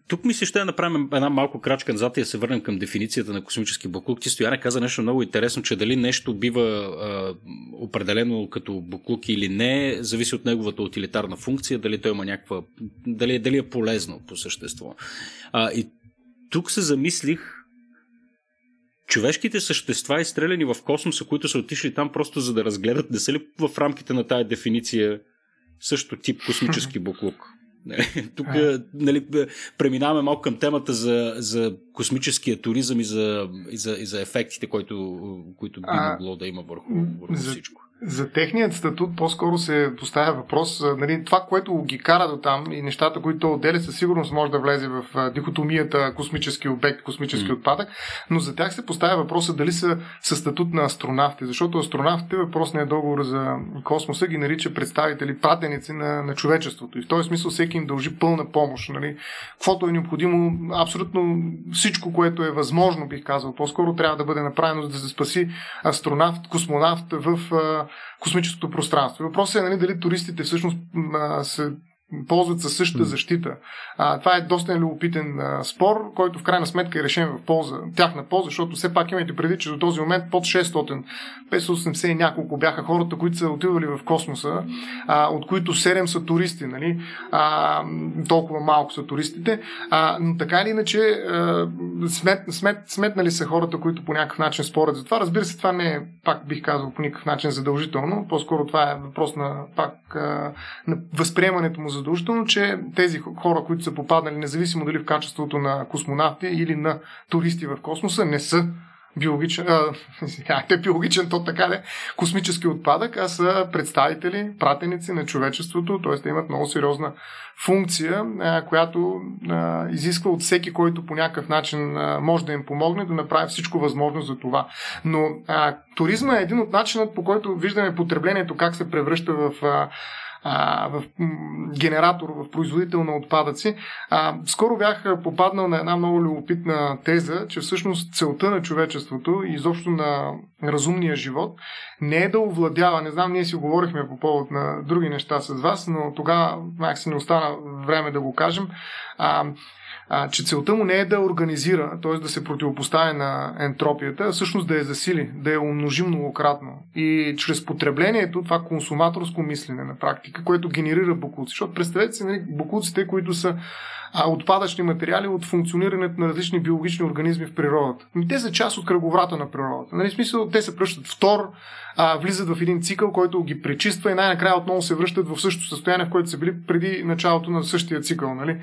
тук ми се ще да направим една малко крачка назад и да се върнем към дефиницията на космически буклук. Ти Стояне каза нещо много интересно, че дали нещо бива а, определено като буклук или не, зависи от неговата утилитарна функция, дали той има някаква. дали, дали е полезно по същество. А, и тук се замислих, човешките същества, изстреляни в космоса, които са отишли там просто за да разгледат, не са ли в рамките на тая дефиниция също тип космически <laughs> буклук? <laughs> Тук нали, преминаваме малко към темата за, за космическия туризъм и за, и за, и за ефектите, които, които би могло да има върху, върху за, всичко. За техният статут по-скоро се поставя въпрос, нали, това, което ги кара до там и нещата, които отделя, със сигурност може да влезе в дихотомията космически обект, космически mm. отпадък, но за тях се поставя въпроса дали са със статут на астронавти, защото астронавтите, въпросният договор за космоса ги нарича представители, пратеници на, на човечеството. И в този смисъл всеки им дължи пълна помощ. Нали. Каквото е необходимо, абсолютно всичко, което е възможно, бих казал, по-скоро трябва да бъде направено, за да се спаси астронавт, космонавт в космическото пространство. Въпросът е нали, дали туристите всъщност се ползват със същата защита. А, това е доста любопитен а, спор, който в крайна сметка е решен в полза, тяхна полза, защото все пак имайте преди, че до този момент под 600, 580 и няколко бяха хората, които са отивали в космоса, а, от които 7 са туристи, нали? А, толкова малко са туристите. А, но така или иначе, а, смет, смет, сметнали са хората, които по някакъв начин спорят за това. Разбира се, това не е, пак бих казал, по никакъв начин задължително. По-скоро това е въпрос на, пак, а, на възприемането му задължително, че тези хора, които са попаднали, независимо дали в качеството на космонавти или на туристи в космоса, не са биологичен, а, те биологичен, то така не, космически отпадък, а са представители, пратеници на човечеството, т.е. те имат много сериозна функция, а, която а, изисква от всеки, който по някакъв начин а, може да им помогне, да направи всичко възможно за това. Но а, туризма е един от начинът, по който виждаме потреблението, как се превръща в а, в генератор, в производител на отпадъци. А, скоро бях попаднал на една много любопитна теза, че всъщност целта на човечеството и изобщо на разумния живот не е да овладява, не знам, ние си говорихме по повод на други неща с вас, но тогава мак се не остана време да го кажем. А, а, че целта му не е да организира, т.е. да се противопоставя на ентропията, а всъщност да я засили, да я умножи многократно. И чрез потреблението, това консуматорско мислене на практика, което генерира буклуци. Защото представете си, нали, буклуците, които са а, отпадъчни материали от функционирането на различни биологични организми в природата. Те са част от кръговрата на природата. Нали, в смисъл, те се пръщат в тор, а, влизат в един цикъл, който ги пречиства и най-накрая отново се връщат в същото състояние, в което са били преди началото на същия цикъл. Нали?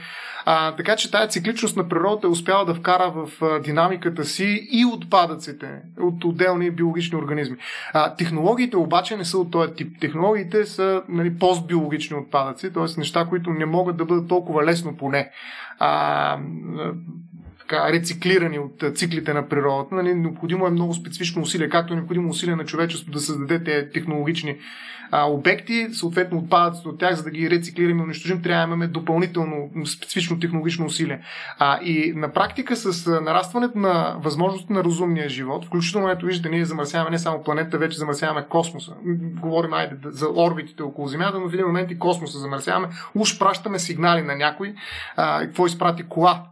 А, така че тази цикличност на природата е успяла да вкара в а, динамиката си и отпадъците от отделни биологични организми. А, технологиите обаче не са от този тип. Технологиите са нали, постбиологични отпадъци, т.е. неща, които не могат да бъдат толкова лесно поне а, така, рециклирани от циклите на природата. Нали, необходимо е много специфично усилие, както е необходимо усилие на човечеството да създаде тези технологични а, обекти, съответно отпадъците от тях, за да ги рециклираме и унищожим, трябва да имаме допълнително специфично технологично усилие. А, и на практика с нарастването на възможности на разумния живот, включително ето виждате, ние замърсяваме не само планета, вече замърсяваме космоса. Говорим айде, за орбитите около Земята, но в един момент и космоса замърсяваме. Уж пращаме сигнали на някой, а, какво изпрати кола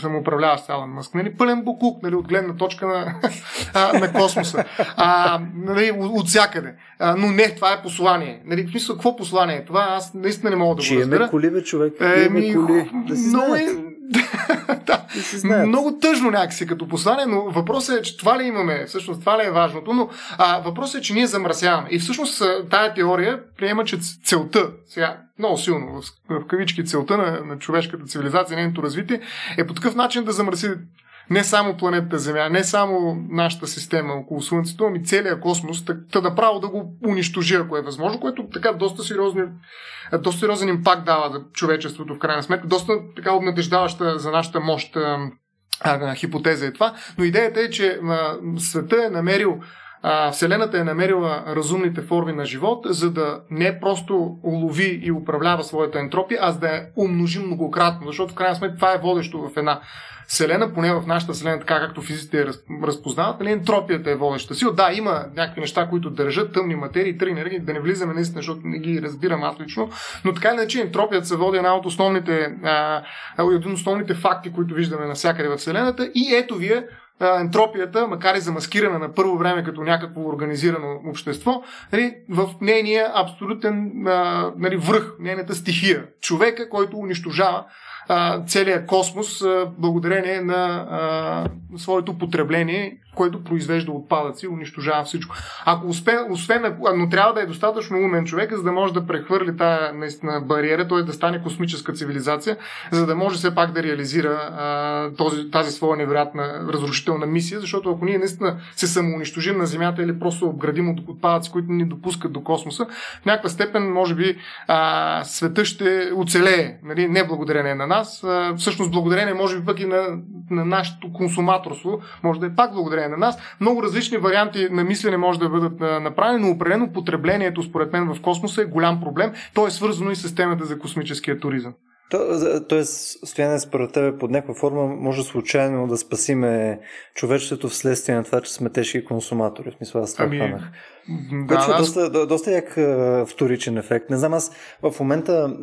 самоуправляващ Алан Мъск. Нали, пълен буклук нали, от гледна точка на, <laughs> а, на космоса. А, нали, от всякъде. А, но не, това е послание. Нали, в смисъл, какво послание е това? Аз наистина не мога да го разбера. коли, бе, човек. Е, ми, коли. Да си много е, да, много тъжно някакси като послание, но въпросът е, че това ли имаме, всъщност това ли е важното, но а, въпросът е, че ние замърсяваме. И всъщност тая теория приема, че целта, сега много силно в, в кавички целта на, на човешката цивилизация, нейното развитие, е по такъв начин да замърси не само планетата Земя, не само нашата система около Слънцето, ами целият космос, да направо да го унищожи, ако е възможно, което така доста сериозни, доста сериозен импакт дава за човечеството в крайна сметка, доста така обнадеждаваща за нашата мощ а, хипотеза е това, но идеята е, че а, света е намерил а, Вселената е намерила разумните форми на живот, за да не просто улови и управлява своята ентропия, а за да я умножи многократно, защото в крайна сметка това е водещо в една Вселена, поне в нашата Вселена, така както физиците я разпознават, нали, ентропията е водеща сила. Да, има някакви неща, които държат тъмни материи, тръгни, нали, да не влизаме наистина, защото не ги разбирам аз лично, но така иначе ентропията се води една от основните, а, един от основните факти, които виждаме навсякъде в Вселената и ето вие ентропията, макар и замаскирана на първо време като някакво организирано общество, нали, в нейния абсолютен нали, връх, нейната стихия. Човека, който унищожава целият космос благодарение на своето потребление който произвежда отпадъци, унищожава всичко. Ако успе, освен, но трябва да е достатъчно умен човек, за да може да прехвърли тази наистина бариера, т.е. да стане космическа цивилизация, за да може все пак да реализира а, този, тази своя невероятна разрушителна мисия, защото ако ние наистина се самоунищожим на Земята или просто обградим от отпадъци, които ни допускат до космоса, в някаква степен, може би, а, света ще оцелее, нали? не благодарение на нас, а, всъщност благодарение, може би, пък и на, на нашето консуматорство, може да е пак благодарение на нас. Много различни варианти на мислене може да бъдат направени, но определено потреблението, според мен, в космоса е голям проблем. То е свързано и с темата за космическия туризъм. То, тоест, стояне според тебе под някаква форма може случайно да спасиме човечеството вследствие на това, че сме тежки консуматори. В смисъл, аз това ами, хванах. Да, Което е доста, доста як вторичен ефект. Не знам, аз в момента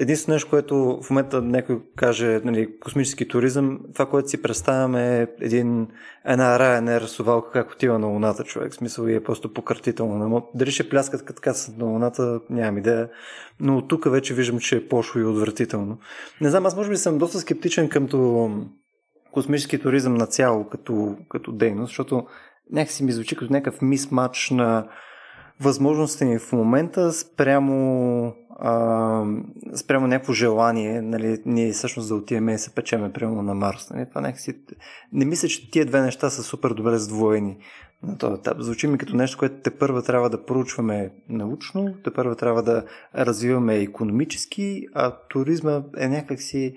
Единственото нещо, което в момента някой каже нали, космически туризъм, това, което си представяме е един, една Ryanair совалка, как отива на Луната, човек. В смисъл и е просто пократително. Дали ще пляскат като кацат на Луната, нямам идея. Но тук вече виждам, че е пошло и отвратително. Не знам, аз може би съм доста скептичен къмто космически туризъм на цяло като, като дейност, защото някакси ми звучи като някакъв мисмач на възможностите ни в момента спрямо а, спрямо някакво желание, нали, ние всъщност да отиваме и се печеме прямо на Марс. Нали, това някакси... Не мисля, че тия две неща са супер добре сдвоени на този етап. Звучи ми като нещо, което те първа трябва да проучваме научно, те първа трябва да развиваме економически, а туризма е някакси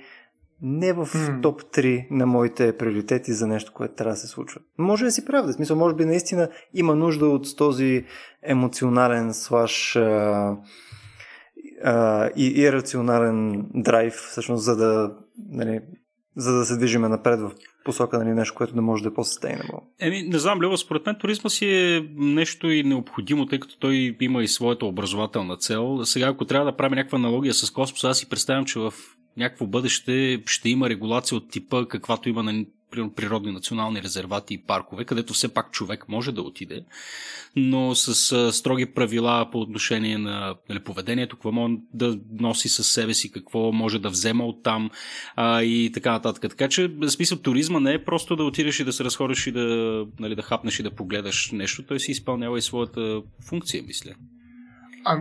не в mm. топ 3 на моите приоритети за нещо, което трябва да се случва. Може да си правда. Смисъл, може би наистина има нужда от този емоционален слаш а, и ирационален драйв, всъщност, за да, нали, за да се движиме напред в посока на нали, нещо, което не може да е по-sustainable. Еми, не знам, Лева, според мен туризма си е нещо и необходимо, тъй като той има и своята образователна цел. Сега, ако трябва да правим някаква аналогия с космоса, аз си представям, че в някакво бъдеще ще има регулация от типа, каквато има на природни национални резервати и паркове, където все пак човек може да отиде, но с строги правила по отношение на нали, поведението, какво може да носи със себе си, какво може да взема от там а, и така нататък. Така че, в смисъл, туризма не е просто да отидеш и да се разходиш и да, нали, да хапнеш и да погледаш нещо, той си изпълнява и своята функция, мисля. А,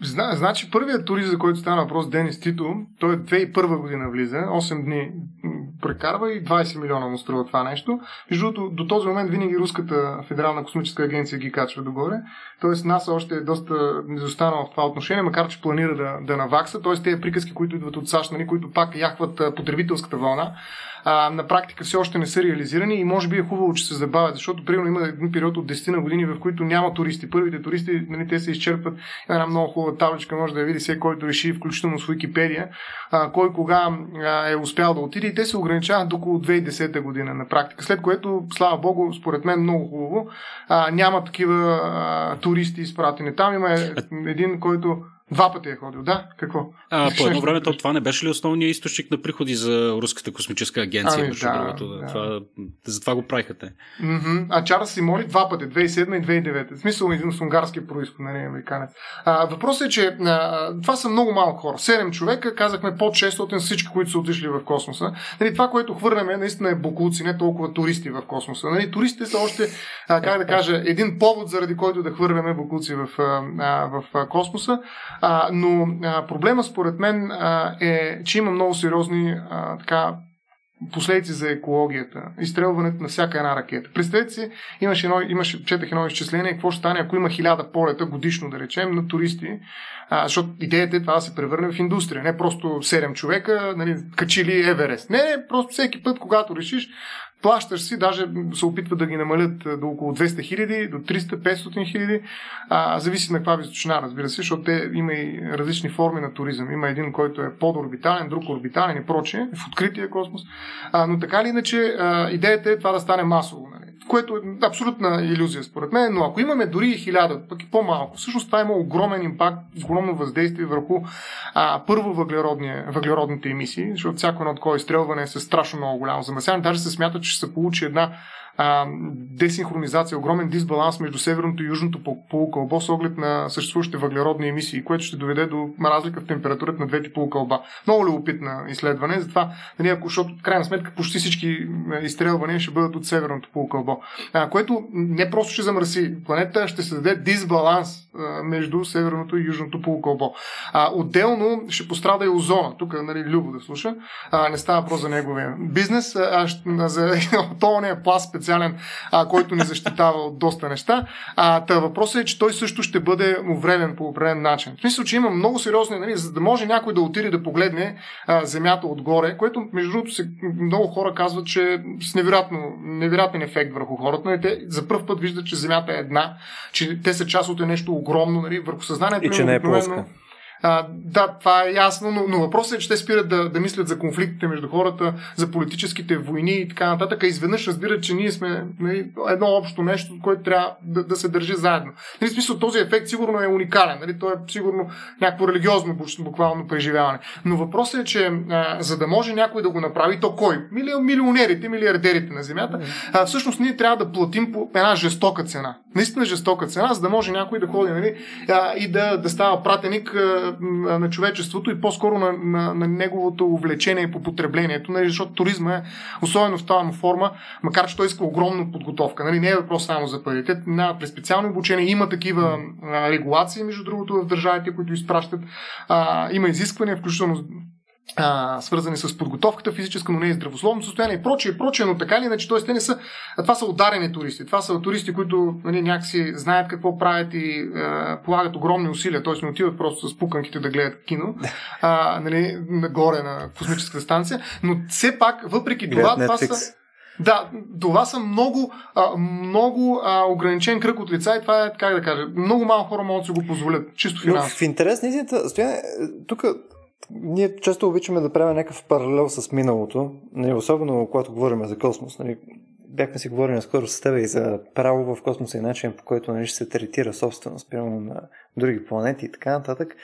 Зна, значи първият турист, за който стана въпрос, Денис Тито, той е 2001 година влиза, 8 дни прекарва и 20 милиона му струва това нещо. Между другото, до този момент винаги Руската федерална космическа агенция ги качва догоре. Тоест НАСА още е доста незостанала в това отношение, макар че планира да, да навакса. Тоест тези приказки, които идват от САЩ, нали, които пак яхват потребителската вълна, а, на практика все още не са реализирани и може би е хубаво, че се забавят, защото примерно има един период от 10 на години, в които няма туристи. Първите туристи, нали, те се изчерпват. Една много хубава табличка може да я види всеки, който реши, включително с Википедия, а, кой кога а, е успял да отиде и те се ограничават до около 2010 година на практика. След което, слава богу, според мен много хубаво, а, няма такива а, туристи изпратени. Там има един, който Два пъти е ходил, да. Какво? А, по едно време то, това не беше ли основният източник на приходи за Руската космическа агенция, ами, да, другото? Да. Това, затова го правиха те. Mm-hmm. А Чарлз си моли два пъти, 2007 и 2009. В смисъл един с унгарски происход, не нали, американец. А, въпросът е, че а, това са много малко хора. Седем човека, казахме под 600 всички, които са отишли в космоса. Нали, това, което хвърляме, наистина е бокуци, не толкова туристи в космоса. Нали, туристите са още, а, как да кажа, един повод, заради който да хвърляме бокуци в, а, в, в космоса. А, но а, проблема според мен а, е, че има много сериозни а, така, последици за екологията. Изстрелването на всяка една ракета. Представете си, имаше едно, имаше, четах едно изчисление, какво ще стане, ако има хиляда полета годишно, да речем, на туристи, а, защото идеята е това да се превърне в индустрия. Не просто 7 човека, нали, качили Еверест. Не, не, просто всеки път, когато решиш, плащаш си, даже се опитват да ги намалят до около 200 хиляди, до 300-500 хиляди, зависи на каква височина, разбира се, защото те има и различни форми на туризъм. Има един, който е подорбитален, друг орбитален и прочее, в открития космос. А, но така или иначе, а, идеята е това да стане масово. Което е абсолютна иллюзия, според мен, но ако имаме дори и хиляда, пък и по-малко, всъщност това има огромен импакт, огромно въздействие върху а, първо въглеродните емисии, защото всяко едно такова изстрелване е с страшно много голямо замърсяване. Даже се смята, че ще се получи една а, десинхронизация, огромен дисбаланс между северното и южното полукълбо с оглед на съществуващите въглеродни емисии, което ще доведе до разлика в температурата на двете полукълба. Много любопитна изследване, затова, нали, ако, защото в крайна сметка почти всички изстрелвания ще бъдат от северното полукълбо, а, което не просто ще замърси планета, ще се даде дисбаланс а, между северното и южното полукълбо. А, отделно ще пострада и озона. Тук, нали, Любо да слуша, а, не става просто за неговия бизнес, а, за <laughs> този пласт специален, а, който ни защитава от доста неща. А, та въпросът е, че той също ще бъде увреден по определен начин. В смисъл, че има много сериозни, нали, за да може някой да отиде да погледне а, земята отгоре, което между другото се, много хора казват, че е с невероятно, невероятен ефект върху хората. Нали, те за първ път виждат, че земята е една, че те са част от нещо огромно нали, върху съзнанието. И че не е плоска. Да, това е ясно, но, но въпросът е, че те спират да, да мислят за конфликтите между хората, за политическите войни и така нататък, изведнъж разбират, че ние сме нали, едно общо нещо, което трябва да, да се държи заедно. Нали, смисъл, този ефект сигурно е уникален, нали, то е сигурно някакво религиозно буквално преживяване. Но въпросът е, че а, за да може някой да го направи, то кой? Мили, милионерите, милиардерите на Земята, а, всъщност ние трябва да платим по една жестока цена. Наистина жестока цена, за да може някой да ходи нали, а, и да, да става пратеник на човечеството и по-скоро на, на, на неговото увлечение по потреблението, нали, защото туризма е, особено в тази форма, макар че той иска огромна подготовка. Нали, не е въпрос само за парите, на през специално обучение има такива а, регулации, между другото, в държавите, които изпращат. А, има изисквания, включително а, свързани с подготовката физическа, но не и здравословно състояние и прочее, и прочее, но така или иначе, т.е. те не са, това са ударени туристи. Това са туристи, които нали, някакси знаят какво правят и а, полагат огромни усилия, т.е. не отиват просто с пуканките да гледат кино, а, нали, нагоре на космическата станция, но все пак, въпреки това, това са да, това са много, а, много а, ограничен кръг от лица и това е, как да кажа, много малко хора могат да си го позволят, чисто финансово. В интерес на истината, тук ние често обичаме да правим някакъв паралел с миналото, нали, особено когато говорим за космос. Нали, бяхме си говорили скоро с теб и за право в космоса и начин по който нали, ще се третира собственост, примерно на други планети и така нататък.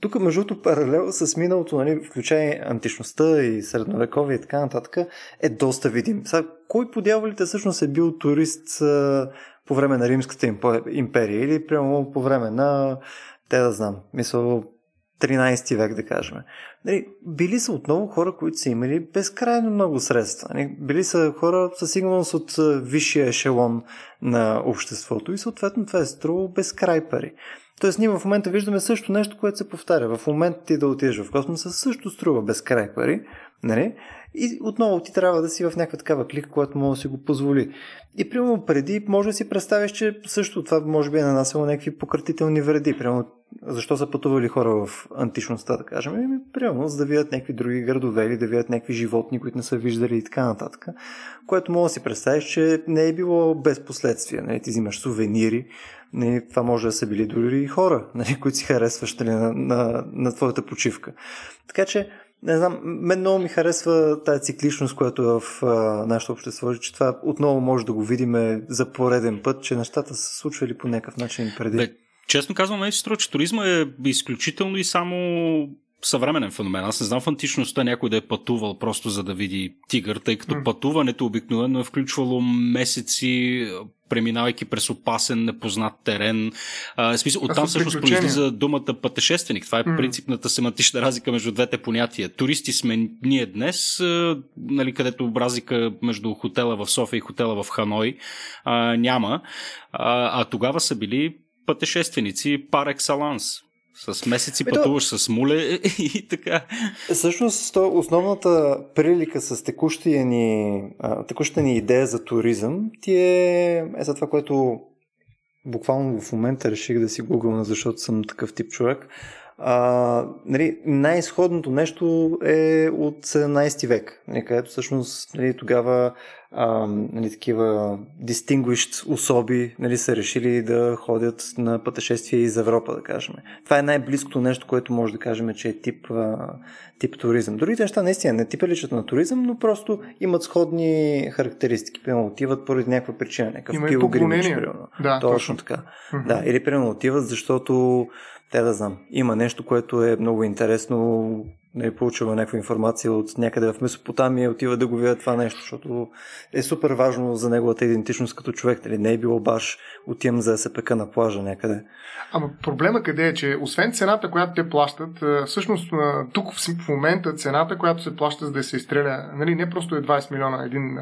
Тук, между другото, паралел с миналото, нали, включая античността и средновековие и така нататък, е доста видим. Сега, кой по дяволите всъщност е бил турист а, по време на Римската империя или прямо по време на, те да знам, мисъл, 13 век, да кажем. Нали, били са отново хора, които са имали безкрайно много средства. Нали, били са хора със сигурност от висшия ешелон на обществото и съответно това е струвало безкрай пари. Тоест ние в момента виждаме също нещо, което се повтаря. В момента ти да отидеш в космоса също струва безкрай пари. Нали? И отново ти трябва да си в някаква такава клика, която може да си го позволи. И примерно преди може да си представиш, че също това може би е нанасяло някакви пократителни вреди. Примерно защо са пътували хора в античността, да кажем? Ами, примерно, за да видят някакви други градове или да видят някакви животни, които не са виждали и така нататък. Което може да си представиш, че не е било без последствия. Нали? Ти взимаш сувенири, нали? това може да са били дори и хора? Нали? <laughs> които си харесваш не? на, на, на твоята почивка. Така че, не знам, мен много ми харесва тази цикличност, която е в а, нашето общество, че това отново може да го видим за пореден път, че нещата са случвали по някакъв начин преди. Бе, честно казвам, мен се струва, че туризма е изключително и само съвременен феномен. Аз не знам в античността някой да е пътувал просто за да види тигър, тъй като mm. пътуването обикновено е включвало месеци, преминавайки през опасен, непознат терен. А, смисъл, оттам всъщност произлиза думата пътешественик. Това е mm. принципната семантична разлика между двете понятия. Туристи сме ние днес, а, нали, където разлика между хотела в София и хотела в Ханой а, няма. А, а тогава са били пътешественици пар екселанс. С месеци Ето, пътуваш с муле <laughs> и така. Всъщност, основната прилика с текущия ни, текущата ни идея за туризъм ти е, е за това, което буквално в момента реших да си гугълна, защото съм такъв тип човек. А, нали, най-изходното нещо е от 17 век, нали, където всъщност нали, тогава а, нали, такива distinguished особи нали, са решили да ходят на пътешествия из Европа, да кажем. Това е най-близкото нещо, което може да кажем, че е тип, а, тип туризъм. Другите неща наистина не ти приличат на туризъм, но просто имат сходни характеристики. Примерно отиват поради някаква причина, някакъв пилогримич, примерно. Да, точно, точно така. Mm-hmm. Да, или примерно отиват, защото те да знам, има нещо, което е много интересно, не е получила някаква информация от някъде в Месопотамия, отива да го видя това нещо, защото е супер важно за неговата идентичност като човек. Нали? Не е било баш отивам за пека на плажа някъде. Ама проблема къде е, че освен цената, която те плащат, всъщност тук в момента цената, която се плаща за да се изстреля, нали, не просто е 20 милиона един,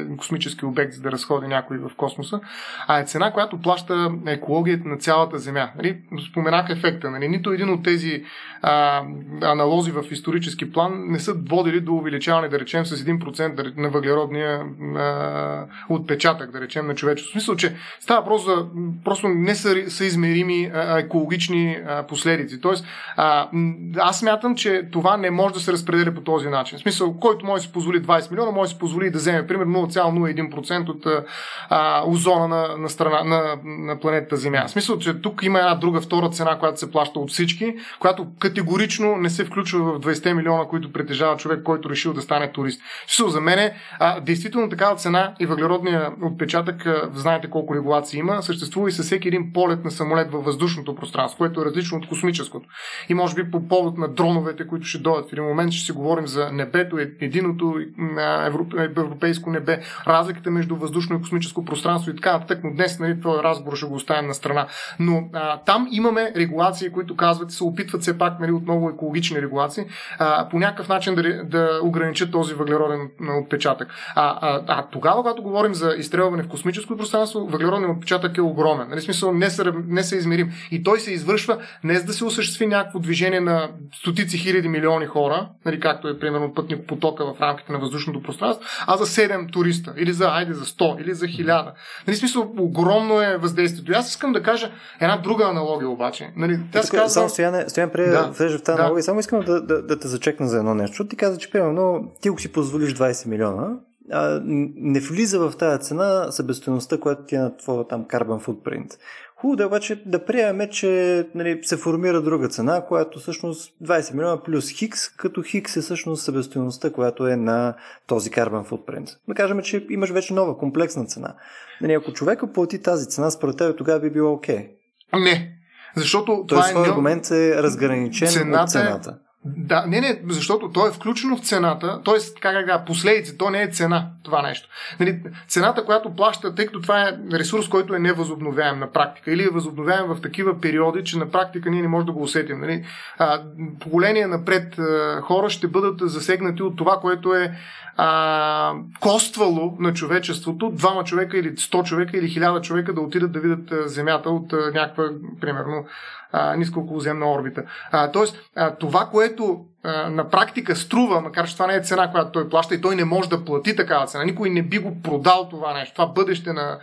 един космически обект, за да разходи някой в космоса, а е цена, която плаща екологията на цялата Земя. Нали, споменах ефекта. Нали, нито един от тези а, аналози в исторически план не са водили до увеличаване, да речем, с 1% на въглеродния а, отпечатък, да речем, на човечеството. В смисъл, че става просто за просто не са, са измерими а, екологични а, последици. Тоест, а, аз смятам, че това не може да се разпределя по този начин. В смисъл, който може да си позволи 20 милиона, може да си позволи да вземе, примерно, 0,01% от а, озона на, на, страна, на, на планетата Земя. В смисъл, че тук има една друга втора цена, която се плаща от всички, която категорично не се включва в 20 милиона, които притежава човек, който решил да стане турист. Също за мен, действително такава цена и въглеродния отпечатък, знаете колко регулации има, съществува и със всеки един полет на самолет във въздушното пространство, което е различно от космическото. И може би по повод на дроновете, които ще дойдат в един момент, ще си говорим за небето, е, единото европейско небе, разликата между въздушно и космическо пространство и така нататък, но днес нали, този разговор ще го оставим на страна. Но а, там имаме регулации, които казват, се опитват все пак нали, отново екологични регулации, а, по някакъв начин да, да ограничат този въглероден отпечатък. А, а, а тогава, когато говорим за изстрелване в космическо пространство, въглеродният отпечатък е огромен. Нали, смисъл, не са, не са измерим. И той се извършва не за да се осъществи някакво движение на стотици хиляди милиони хора, нали, както е примерно пътник потока в рамките на въздушното пространство, а за 7 туриста, или за, айде, за 100, или за 1000. Нали, смисъл, огромно е въздействието. И аз искам да кажа една друга аналогия обаче. Нали, тя казва... Само стояне, стояне преди да, влежа в тази да. аналогия, само искам да, да, да те зачекна за едно нещо. Ти каза, че примерно ти го си позволиш 20 милиона, а, не влиза в тази цена събестоеността, която ти е на твоя там carbon footprint. Хубаво е обаче да приемем, че нали, се формира друга цена, която всъщност 20 милиона плюс хикс, като хикс е всъщност събестоеността, която е на този carbon footprint. Да кажем, че имаш вече нова комплексна цена. Нали, ако човека плати тази цена, според теб тогава би било окей. Okay. Не. Защото Тоест, това е... аргумент е разграничен цената, от цената. Да, не, не, защото то е включено в цената, т.е. как да последици, то не е цена това нещо. Нали, цената, която плаща, тъй като това е ресурс, който е невъзобновяем на практика или е възобновяем в такива периоди, че на практика ние не можем да го усетим. Нали. А, поколения напред а, хора ще бъдат засегнати от това, което е а, коствало на човечеството двама човека или 100 човека или 1000 човека да отидат да видят Земята от а, някаква, примерно, а, ниска околоземна орбита. А, тоест, а, това, което на практика струва, макар че това не е цена, която той плаща и той не може да плати такава цена, никой не би го продал това нещо, това бъдеще на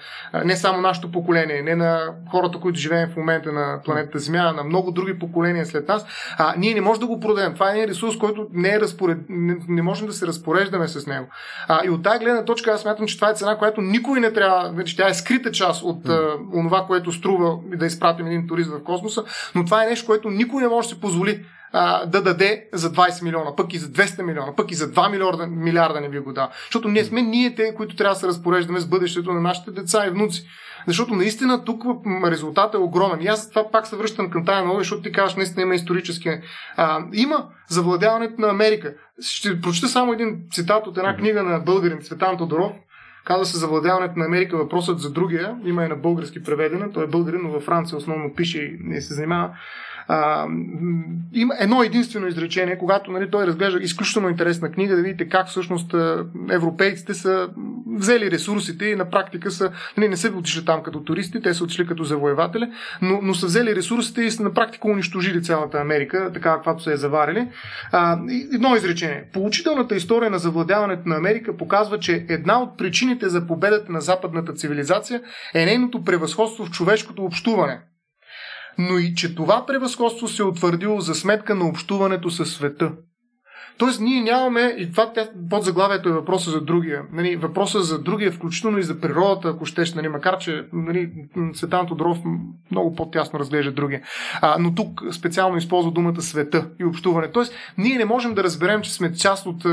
не само нашето поколение, не на хората, които живеем в момента на планетата Земя, на много други поколения след нас, а, ние не можем да го продадем. Това е един ресурс, който не, е разпоред... не, не можем да се разпореждаме с него. А, и от тази гледна точка аз смятам, че това е цена, която никой не трябва, че тя е скрита част от а, онова, което струва да изпратим един турист в космоса, но това е нещо, което никой не може да си позволи а, да даде за 20 милиона, пък и за 200 милиона, пък и за 2 милиарда, милиарда не би го дал. Защото не сме ние те, които трябва да се разпореждаме с бъдещето на нашите деца и внуци. Защото наистина тук резултатът е огромен. И аз това пак се връщам към тая нова, защото ти казваш, наистина има исторически. А, има завладяването на Америка. Ще прочета само един цитат от една книга на българин Цветан Тодоров, Казва се завладяването на Америка въпросът за другия. Има и на български преведена. Той е българин, но във Франция основно пише и не се занимава а, има едно единствено изречение, когато нали, той разглежда изключително интересна книга, да видите как всъщност европейците са взели ресурсите и на практика са, нали, не са отишли там като туристи, те са отишли като завоеватели, но, но са взели ресурсите и са на практика унищожили цялата Америка, така каквато са я заварили. А, едно изречение. Получителната история на завладяването на Америка показва, че една от причините за победата на западната цивилизация е нейното превъзходство в човешкото общуване но и че това превъзходство се е утвърдило за сметка на общуването със света. Тоест, ние нямаме, и това под заглавието е въпроса за другия. Нали, въпроса за другия, включително и за природата, ако щеш, нали, макар че нали, Светан Тодоров много по-тясно разглежда другия. А, но тук специално използва думата света и общуване. Тоест, ние не можем да разберем, че сме част от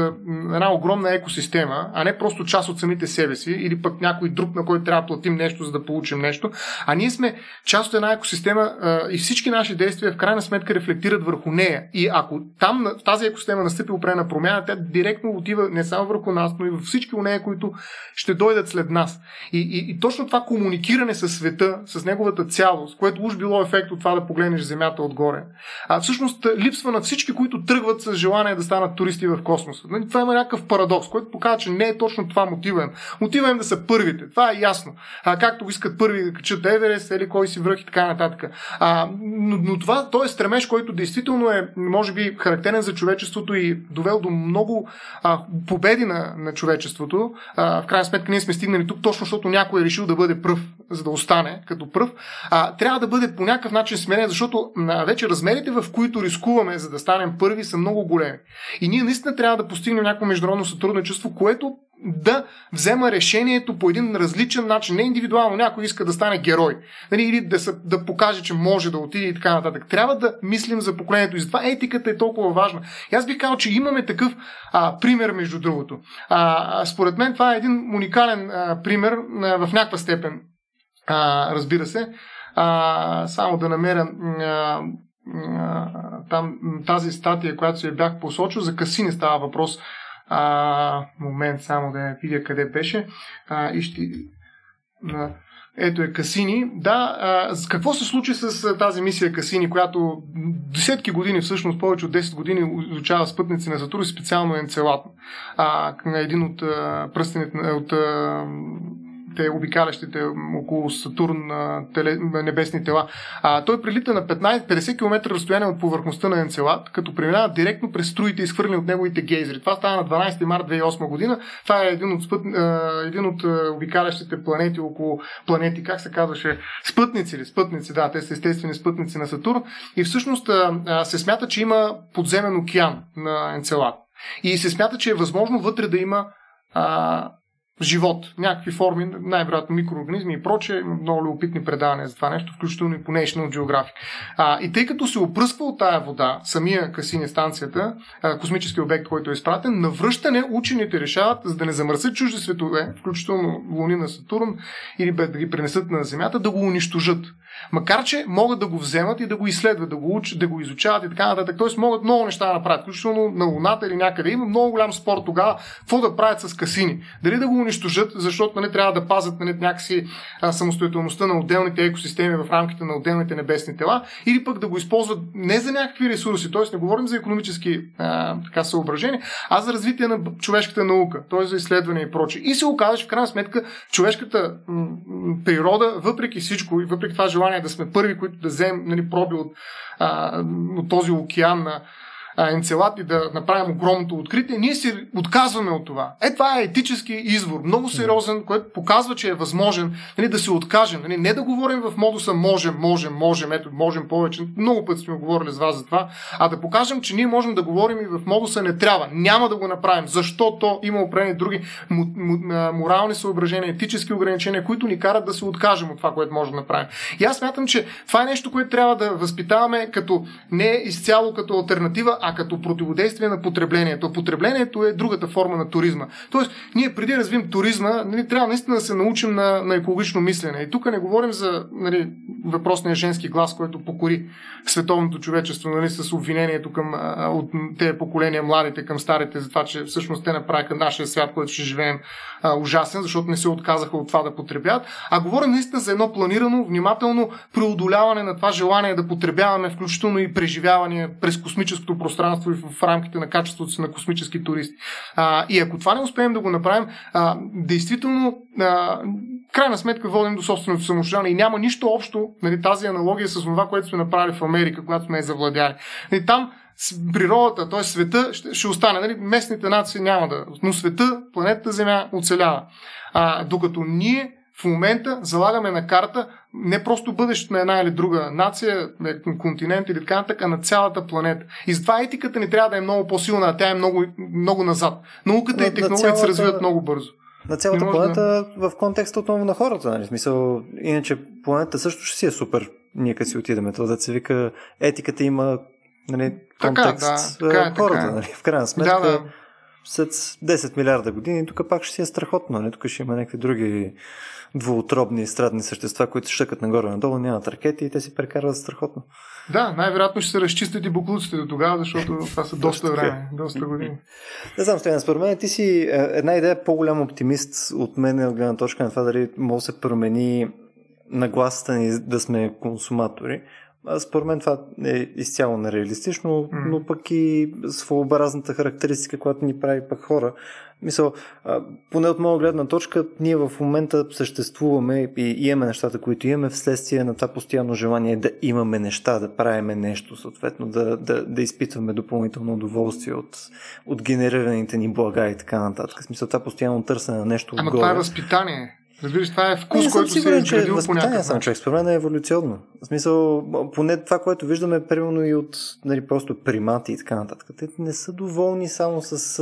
една огромна екосистема, а не просто част от самите себе си, или пък някой друг, на който трябва да платим нещо, за да получим нещо. А ние сме част от една екосистема а, и всички наши действия в крайна сметка рефлектират върху нея. И ако там в тази екосистема настъпи определена промяна, тя директно отива не само върху нас, но и във всички от нея, които ще дойдат след нас. И, и, и точно това комуникиране с света, с неговата цялост, което уж било ефект от това да погледнеш Земята отгоре, а всъщност липсва на всички, които тръгват с желание да станат туристи в космоса. Нали, това има някакъв парадокс, който показва, че не е точно това мотива им. Мотива им да са първите. Това е ясно. А, както искат първи да качат Еверест, или кой си връх и така нататък. А, но, но това, то е стремеж, който действително е, може би, характерен за човечеството и довел до много а, победи на, на човечеството. А, в крайна сметка ние сме стигнали тук точно защото някой е решил да бъде пръв, за да остане като пръв. А, трябва да бъде по някакъв начин сменен, защото а, вече размерите, в които рискуваме за да станем първи, са много големи. И ние наистина трябва да постигнем някакво международно сътрудничество, което да взема решението по един различен начин, не индивидуално. Някой иска да стане герой нали, или да, са, да покаже, че може да отиде и така нататък. Трябва да мислим за поколението и затова етиката е толкова важна. И аз бих казал, че имаме такъв а, пример, между другото. А, според мен това е един уникален а, пример а, в някаква степен. А, разбира се. А, само да намеря а, там тази статия, която се бях посочил, за касини става въпрос а, момент само да я видя къде беше. А, и ще... Ето е Касини. Да, а, какво се случи с тази мисия Касини, която десетки години, всъщност повече от 10 години изучава спътници на Сатурн, специално Енцелат. А, един от пръстените от а, те обикалящите около Сатурн теле, небесни тела. А, той прилита на 15, 50 км разстояние от повърхността на Енцелад, като преминава директно през струите, изхвърлени от неговите гейзери. Това става на 12 март 2008 година. Това е един от, спът, един от обикалящите планети около планети, как се казваше, спътници или спътници, да, те са естествени спътници на Сатурн. И всъщност се смята, че има подземен океан на Енцелад. И се смята, че е възможно вътре да има а, живот, някакви форми, най-вероятно микроорганизми и прочее, много любопитни предавания за това нещо, включително и по National Geographic. А, и тъй като се опръсква от тая вода, самия Касини станцията, а, космически обект, който е изпратен, на връщане учените решават, за да не замърсят чужди светове, включително луни на Сатурн, или да ги пренесат на Земята, да го унищожат. Макар, че могат да го вземат и да го изследват, да го учат, да го изучават и така нататък. Тоест могат много неща да направят, включително на Луната или някъде. Има много голям спор тогава какво да правят с касини. Дали да го унищожат, защото не нали, трябва да пазят нали, някакси а, самостоятелността на отделните екосистеми в рамките на отделните небесни тела, или пък да го използват не за някакви ресурси, т.е. не говорим за економически а, така съображения, а за развитие на човешката наука, т.е. за изследване и прочее. И се оказа, че в крайна сметка човешката м- природа, въпреки всичко и въпреки това желание да сме първи, които да вземем нали, проби от, а, от този океан на Енцелад и да направим огромното откритие, ние се отказваме от това. Е, това е етически извор, много сериозен, който показва, че е възможен нали, да се откажем. Нали, не да говорим в модуса можем, можем, можем, ето, можем повече. Много пъти сме говорили с вас за това, а да покажем, че ние можем да говорим и в модуса не трябва. Няма да го направим, защото има определени други морални съображения, етически ограничения, които ни карат да се откажем от това, което можем да направим. И аз смятам, че това е нещо, което трябва да възпитаваме като не изцяло като альтернатива, а като противодействие на потреблението. Потреблението е другата форма на туризма. Тоест, ние преди да развим туризма, нали, трябва наистина да се научим на, на екологично мислене. И тук не говорим за нали, въпросния женски глас, който покори световното човечество нали, с обвинението към от тези поколения, младите към старите, за това, че всъщност те направиха нашия свят, който ще живеем а, ужасен, защото не се отказаха от това да потребят. А говорим наистина за едно планирано, внимателно преодоляване на това желание да потребяваме, включително и преживяване през космическото пространство пространство и в рамките на качеството си на космически туристи. А, и ако това не успеем да го направим, а, действително, а, крайна сметка водим до собственото самоощане и няма нищо общо нали, тази аналогия с това, което сме направили в Америка, когато сме я завладяли. Нали, там природата, т.е. света ще, ще остане. Нали? Местните нации няма да. Но света, планетата Земя оцелява. А, докато ние в момента залагаме на карта не просто бъдещето на една или друга нация, континент или така нататък, а на цялата планета. И затова етиката ни трябва да е много по-силна, а тя е много, много назад. Науката на, и технологията цялата... се развиват много бързо. На цялата планета да... в контекста отново на хората. Нали? Смисъл, иначе планета също ще си е супер. Ние като си отидеме. Това да се вика, етиката има нали, контекст така, да, така, хората. Така. Нали? В крайна сметка, да, да. След 10 милиарда години, тук пак ще си е страхотно. Нали? Тук ще има някакви други двуотробни страдни същества, които щъкат нагоре-надолу, нямат ракети и те си прекарват страхотно. Да, най-вероятно ще се разчистят и буклуците до тогава, защото <laughs> това са доста време, доста години. <laughs> Не знам, Стоян, според мен ти си е, една идея по-голям оптимист от мен от гледна точка на това дали може да се промени нагласата ни да сме консуматори. Според мен това е изцяло нереалистично, mm. но пък и своеобразната характеристика, която ни прави пък хора. Мисъл, поне от моя гледна точка, ние в момента съществуваме и имаме нещата, които имаме вследствие на това постоянно желание да имаме неща, да правиме нещо, съответно да, да, да изпитваме допълнително удоволствие от, от генерираните ни блага и така нататък. В смисъл, това постоянно търсене на нещо Ама отгоре. това е възпитание. Разбираш, това е вкус, не, който сигурен, се е градил по някакъв съм човек. Според мен е еволюционно. В смисъл, поне това, което виждаме, примерно и от нали, просто примати и така нататък. Те не са доволни само с,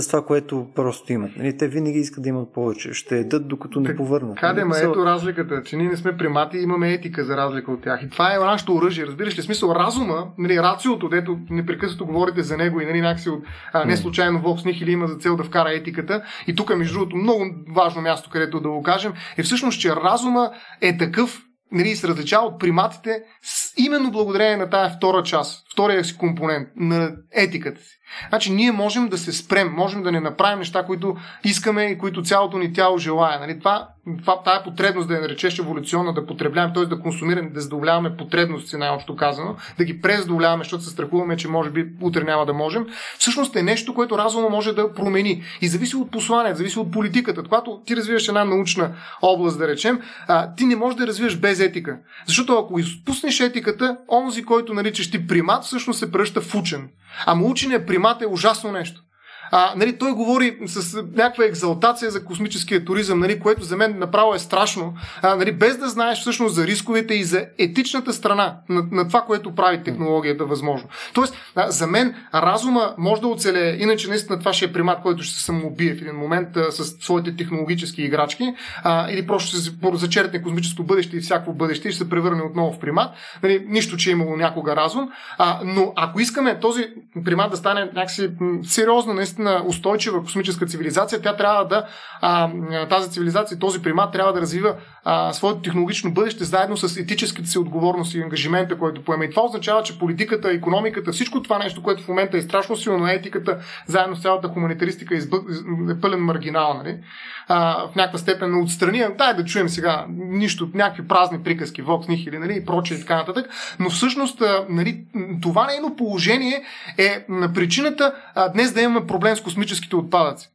с това, което просто имат. Нали, те винаги искат да имат повече. Ще едат, докато не повърнат. Къде, нали? ма ето разликата, че ние не сме примати и имаме етика за разлика от тях. И това е нашето оръжие. Разбираш ли, смисъл, разума, нали, рациото, дето непрекъснато говорите за него и нали, някакси от а, не случайно Вокс или има за цел да вкара етиката. И тук, между другото, много важно място, където да го кажем, е всъщност, че разума е такъв, нали, се различава от приматите именно благодарение на тая втора част, втория си компонент на етиката си. Значи ние можем да се спрем, можем да не направим неща, които искаме и които цялото ни тяло желая. Нали? Това, това, тая потребност да я наречеш еволюционна, да потребяваме, т.е. да консумираме, да задоволяваме потребности, най-общо казано, да ги презадоволяваме, защото се страхуваме, че може би утре няма да можем, всъщност е нещо, което разума може да промени. И зависи от посланието, зависи от политиката. Когато ти развиваш една научна област, да речем, а, ти не можеш да развиеш без етика. Защото ако изпуснеш етиката, онзи, който наричаш ти примат, всъщност се превръща в учен. Ама учения примат е ужасно нещо а, нали, той говори с някаква екзалтация за космическия туризъм, нали, което за мен направо е страшно, а, нали, без да знаеш всъщност за рисковете и за етичната страна на, на това, което прави технологията възможно. Тоест, а, за мен разума може да оцелее, иначе наистина това ще е примат, който ще се самоубие в един момент а, с своите технологически играчки, а, или просто ще се зачерпне космическо бъдеще и всяко бъдеще и ще се превърне отново в примат. Нали, нищо, че е имало някога разум. А, но ако искаме този примат да стане някакси сериозно, наистина наистина устойчива космическа цивилизация, тя трябва да, а, тази цивилизация, този примат трябва да развива а, своето технологично бъдеще заедно с етическата си отговорност и ангажимента, който поема. И това означава, че политиката, економиката, всичко това нещо, което в момента е страшно силно, но етиката, заедно с цялата хуманитаристика е, е пълен маргинал, нали? а, в някаква степен отстрани. Дай да чуем сега нищо, някакви празни приказки, Vox Nihil, нали, и прочее и така нататък. Но всъщност нали, това нейно положение е на причината днес да имаме проблем с космическите отпадъци.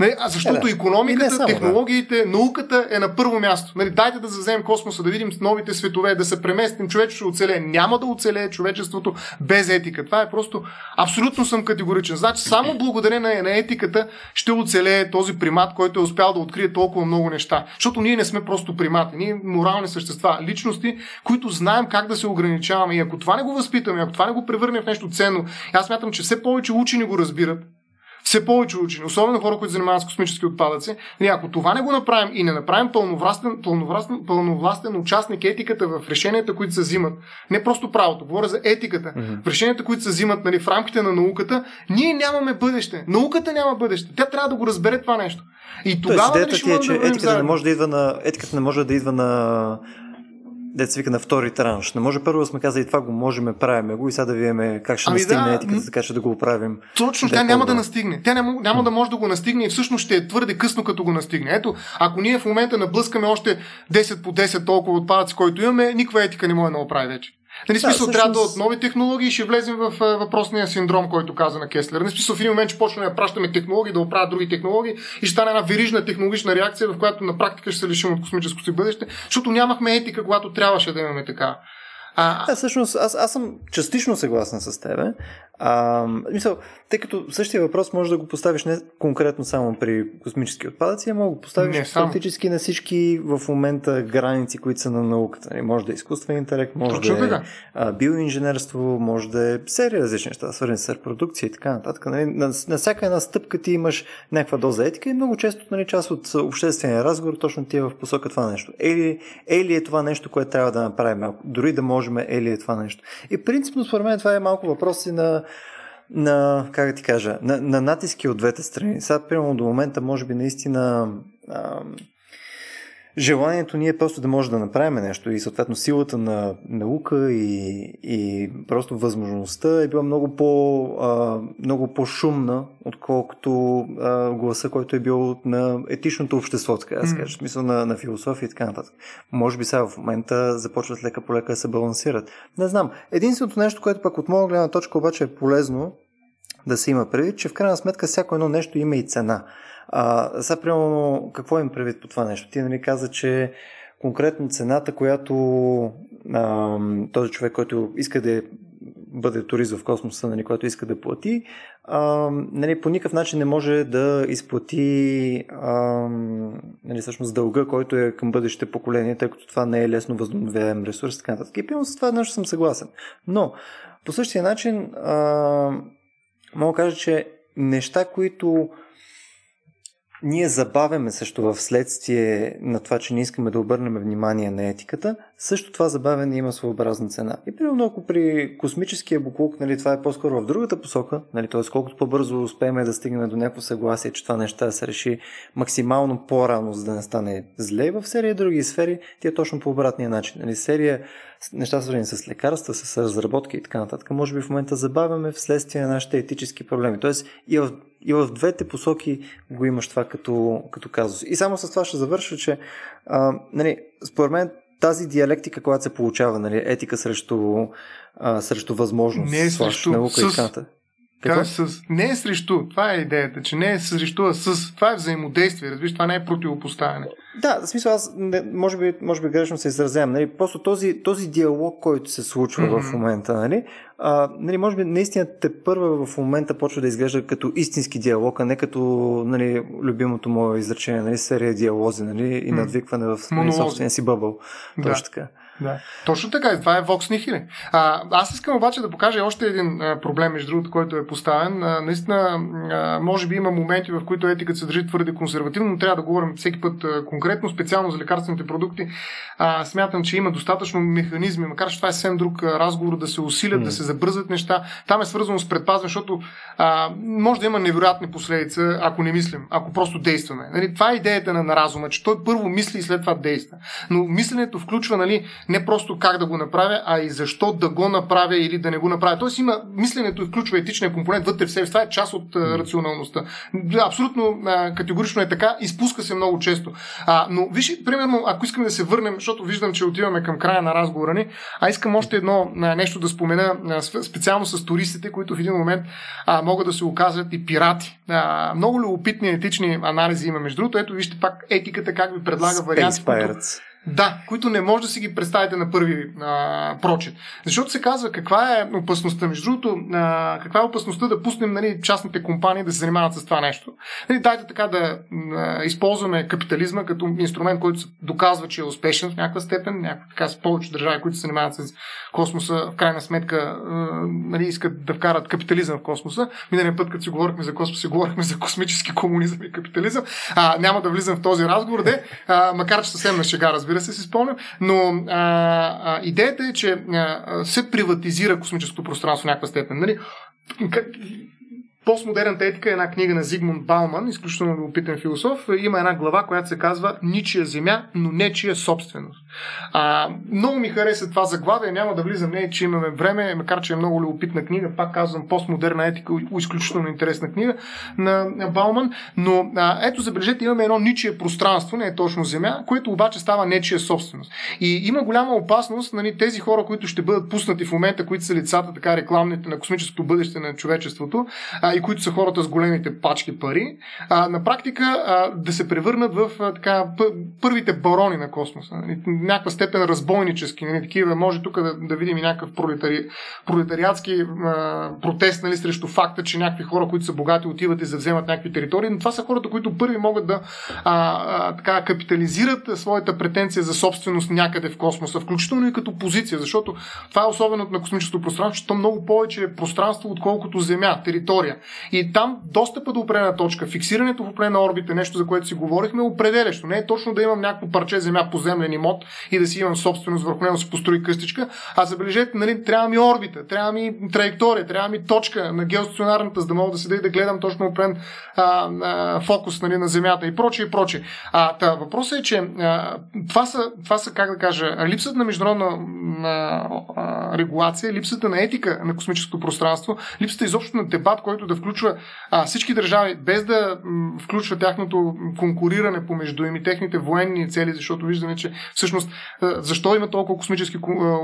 Нали, а защото е, да. економиката, само, технологиите, да. науката е на първо място. Нали, дайте да заземем космоса, да видим новите светове, да се преместим, човечеството оцелее. Няма да оцелее човечеството без етика. Това е просто абсолютно съм категоричен. Значи само благодарение на етиката ще оцелее този примат, който е успял да открие толкова много неща. Защото ние не сме просто примати, ние морални същества, личности, които знаем как да се ограничаваме. И ако това не го възпитаме, ако това не го превърне в нещо ценно, аз мятам, че все повече учени го разбират, все повече учени, особено хора, които занимават с космически отпадъци. Нали, ако това не го направим и не направим пълновластен, пълновластен, пълновластен участник етиката в решенията, които се взимат, не просто правото, говоря за етиката, mm-hmm. в решенията, които се взимат нали, в рамките на науката, ние нямаме бъдеще. Науката няма бъдеще. Тя трябва да го разбере това нещо. И тогава Тоест, нали, ти е, че етиката не, може да идва на, етиката не може да идва на деца вика на втори транш. Не може първо да сме казали това го можем, правиме го и сега да видим как ще ами настигне да, етиката, така че да го правим. Точно, тя няма да настигне. Тя няма, няма да може да го настигне и всъщност ще е твърде късно като го настигне. Ето, ако ние в момента наблъскаме още 10 по 10 толкова отпадъци, които имаме, никаква етика не може да оправи вече. Нали, смисъл, да, трябва да от нови технологии ще влезем в въпросния синдром, който каза на Кеслер. Не смисъл, в един момент ще почнем да пращаме технологии, да оправят други технологии и ще стане една верижна технологична реакция, в която на практика ще се лишим от космическото си бъдеще, защото нямахме етика, когато трябваше да имаме така. А, а всъщност, аз, аз съм частично съгласен с тебе. А, мисъл, тъй като същия въпрос може да го поставиш не конкретно само при космически отпадъци, а може да го поставиш не, практически на всички в момента граници, които са на науката. Нали, може да е изкуствен интелект, може Точно да е а, биоинженерство, може да е серия различни неща, свързани с репродукция и така нататък. Нали, на, на всяка една стъпка ти имаш някаква доза етика и много често нали, част от обществения разговор точно ти е в посока това нещо. Ели, ели е това нещо, което трябва да направим, дори да можем, ели е това нещо. И принципно според мен това е малко въпроси на на, как да ти кажа, на, на натиски от двете страни. Сега, примерно, до момента, може би, наистина а, желанието ни е просто да може да направим нещо и съответно силата на наука и, и просто възможността е била много, по, а, много по-шумна, отколкото а, гласа, който е бил на етичното общество, така да скажа, mm. смисъл на, на философия и така нататък. Може би сега в момента започват лека по лека да се балансират. Не знам. Единственото нещо, което пък от моя гледна точка обаче е полезно да се има предвид, че в крайна сметка всяко едно нещо има и цена. А, сега, примерно, какво им предвид по това нещо? Ти нали каза, че конкретно цената, която а, този човек, който иска да бъде турист в космоса, нали, който иска да плати, а, нали, по никакъв начин не може да изплати а, нали, всъщност дълга, който е към бъдеще поколение, тъй като това не е лесно възобновяем ресурс, така нататък. И с това нещо съм съгласен. Но по същия начин а, мога да кажа, че неща, които ние забавяме също в следствие на това, че не искаме да обърнем внимание на етиката, също това забавяне има своеобразна цена. И примерно ако при космическия буклук, нали, това е по-скоро в другата посока, нали, т.е. колкото по-бързо успеем да стигнем до някакво съгласие, че това неща се реши максимално по-рано, за да не стане зле в серия други сфери, ти е точно по обратния начин. Нали, серия неща свързани с лекарства, с разработки и така нататък, може би в момента забавяме вследствие на нашите етически проблеми. Тоест и в, и в двете посоки го имаш това като, като казус. И само с това ще завърша, че а, нали, според мен тази диалектика, която се получава, нали, етика срещу, а, срещу възможност, не е срещу, наука с, и така какво? С... Не е срещу. Това е идеята, че не е срещу, а с. Това е взаимодействие. Разбираш, това не е противопоставяне. Да, в смисъл аз не, може, би, може би грешно се изразявам. Нали? Просто този, този диалог, който се случва mm-hmm. в момента, нали? А, нали, може би наистина те първа в момента почва да изглежда като истински диалог, а не като нали, любимото мое изречение, нали, серия диалози нали, и надвикване в нали, собствения си бъбъл. Да. Точно така. Да. Точно така, и това е Vox Nihil. А, аз искам обаче да покажа още един а, проблем, между другото, който е поставен. А, наистина, а, може би има моменти, в които етиката се държи твърде консервативно, но трябва да говорим всеки път а, конкретно, специално за лекарствените продукти. А, смятам, че има достатъчно механизми, макар че това е съвсем друг разговор, да се усилят, mm. да се забързат неща. Там е свързано с предпазване, защото а, може да има невероятни последици, ако не мислим, ако просто действаме. Нали, това е идеята на, на разума, че той първо мисли и след това действа. Но мисленето включва нали, не просто как да го направя, а и защо да го направя или да не го направя. Тоест има мисленето включва етичния компонент вътре в себе. Това е част от а, рационалността. Абсолютно а, категорично е така. Изпуска се много често. А, но виж, примерно, ако искаме да се върнем, защото виждам, че отиваме към края на разговора ни, а искам още едно а, нещо да спомена, а, специално с туристите, които в един момент а, могат да се оказват и пирати. А, много любопитни етични анализи има. Между другото, ето вижте пак етиката как ви предлага варианти. Да, които не може да си ги представите на първи а, прочит. Защото се казва каква е опасността. Между другото, а, каква е опасността да пуснем нали, частните компании да се занимават с това нещо. Нали, дайте така да а, използваме капитализма като инструмент, който се доказва, че е успешен в някаква степен. Някаква, така с повече държави, които се занимават с космоса, в крайна сметка а, нали, искат да вкарат капитализъм в космоса. Миналия път, като си говорихме за космос, си говорихме за космически комунизъм и капитализъм. А, няма да влизам в този разговор, де, а, макар че съвсем на шега, разбира разбира се, си спомням, но а, а, идеята е, че а, се приватизира космическото пространство в някаква степен. Нали? Постмодерната етика е една книга на Зигмунд Бауман, изключително опитен философ. Има една глава, която се казва Ничия земя, но нечия собственост. А, много ми хареса това заглавие, няма да влизам не, че имаме време, макар че е много любопитна книга, пак казвам постмодерна етика, изключително интересна книга на Бауман, но а, ето забележете, имаме едно ничие пространство, не е точно земя, което обаче става нечия собственост. И има голяма опасност нали, тези хора, които ще бъдат пуснати в момента, които са лицата, така рекламните на космическото бъдеще на човечеството, а, и които са хората с големите пачки пари, а, на практика а, да се превърнат в а, така, първите барони на космоса. Някаква степен разбойнически. Нали, такива, може тук да, да видим и някакъв пролетари, пролетариатски а, протест нали, срещу факта, че някакви хора, които са богати, отиват и завземат някакви територии. Но това са хората, които първи могат да а, а, така, капитализират своята претенция за собственост някъде в космоса, включително и като позиция, защото това е особеното на космическото пространство, че то много повече е пространство, отколкото Земя, територия. И там достъпа до определена точка, фиксирането в определена орбита, нещо за което си говорихме, е определящо. Не е точно да имам някакво парче земя по землен имот и да си имам собственост върху него, да си построи къстичка, а забележете, нали, трябва ми орбита, трябва ми траектория, трябва ми точка на геостационарната, за да мога да седа и да гледам точно определен фокус нали, на Земята и прочее и прочее. А, та, въпросът е, че а, това, са, това са, как да кажа, липсата на международна а, а, регулация, липсата на етика на космическото пространство, липсата изобщо на дебат, който да включва а, всички държави, без да м, включва тяхното конкуриране помежду им и техните военни цели, защото виждаме, че всъщност а, защо има толкова космически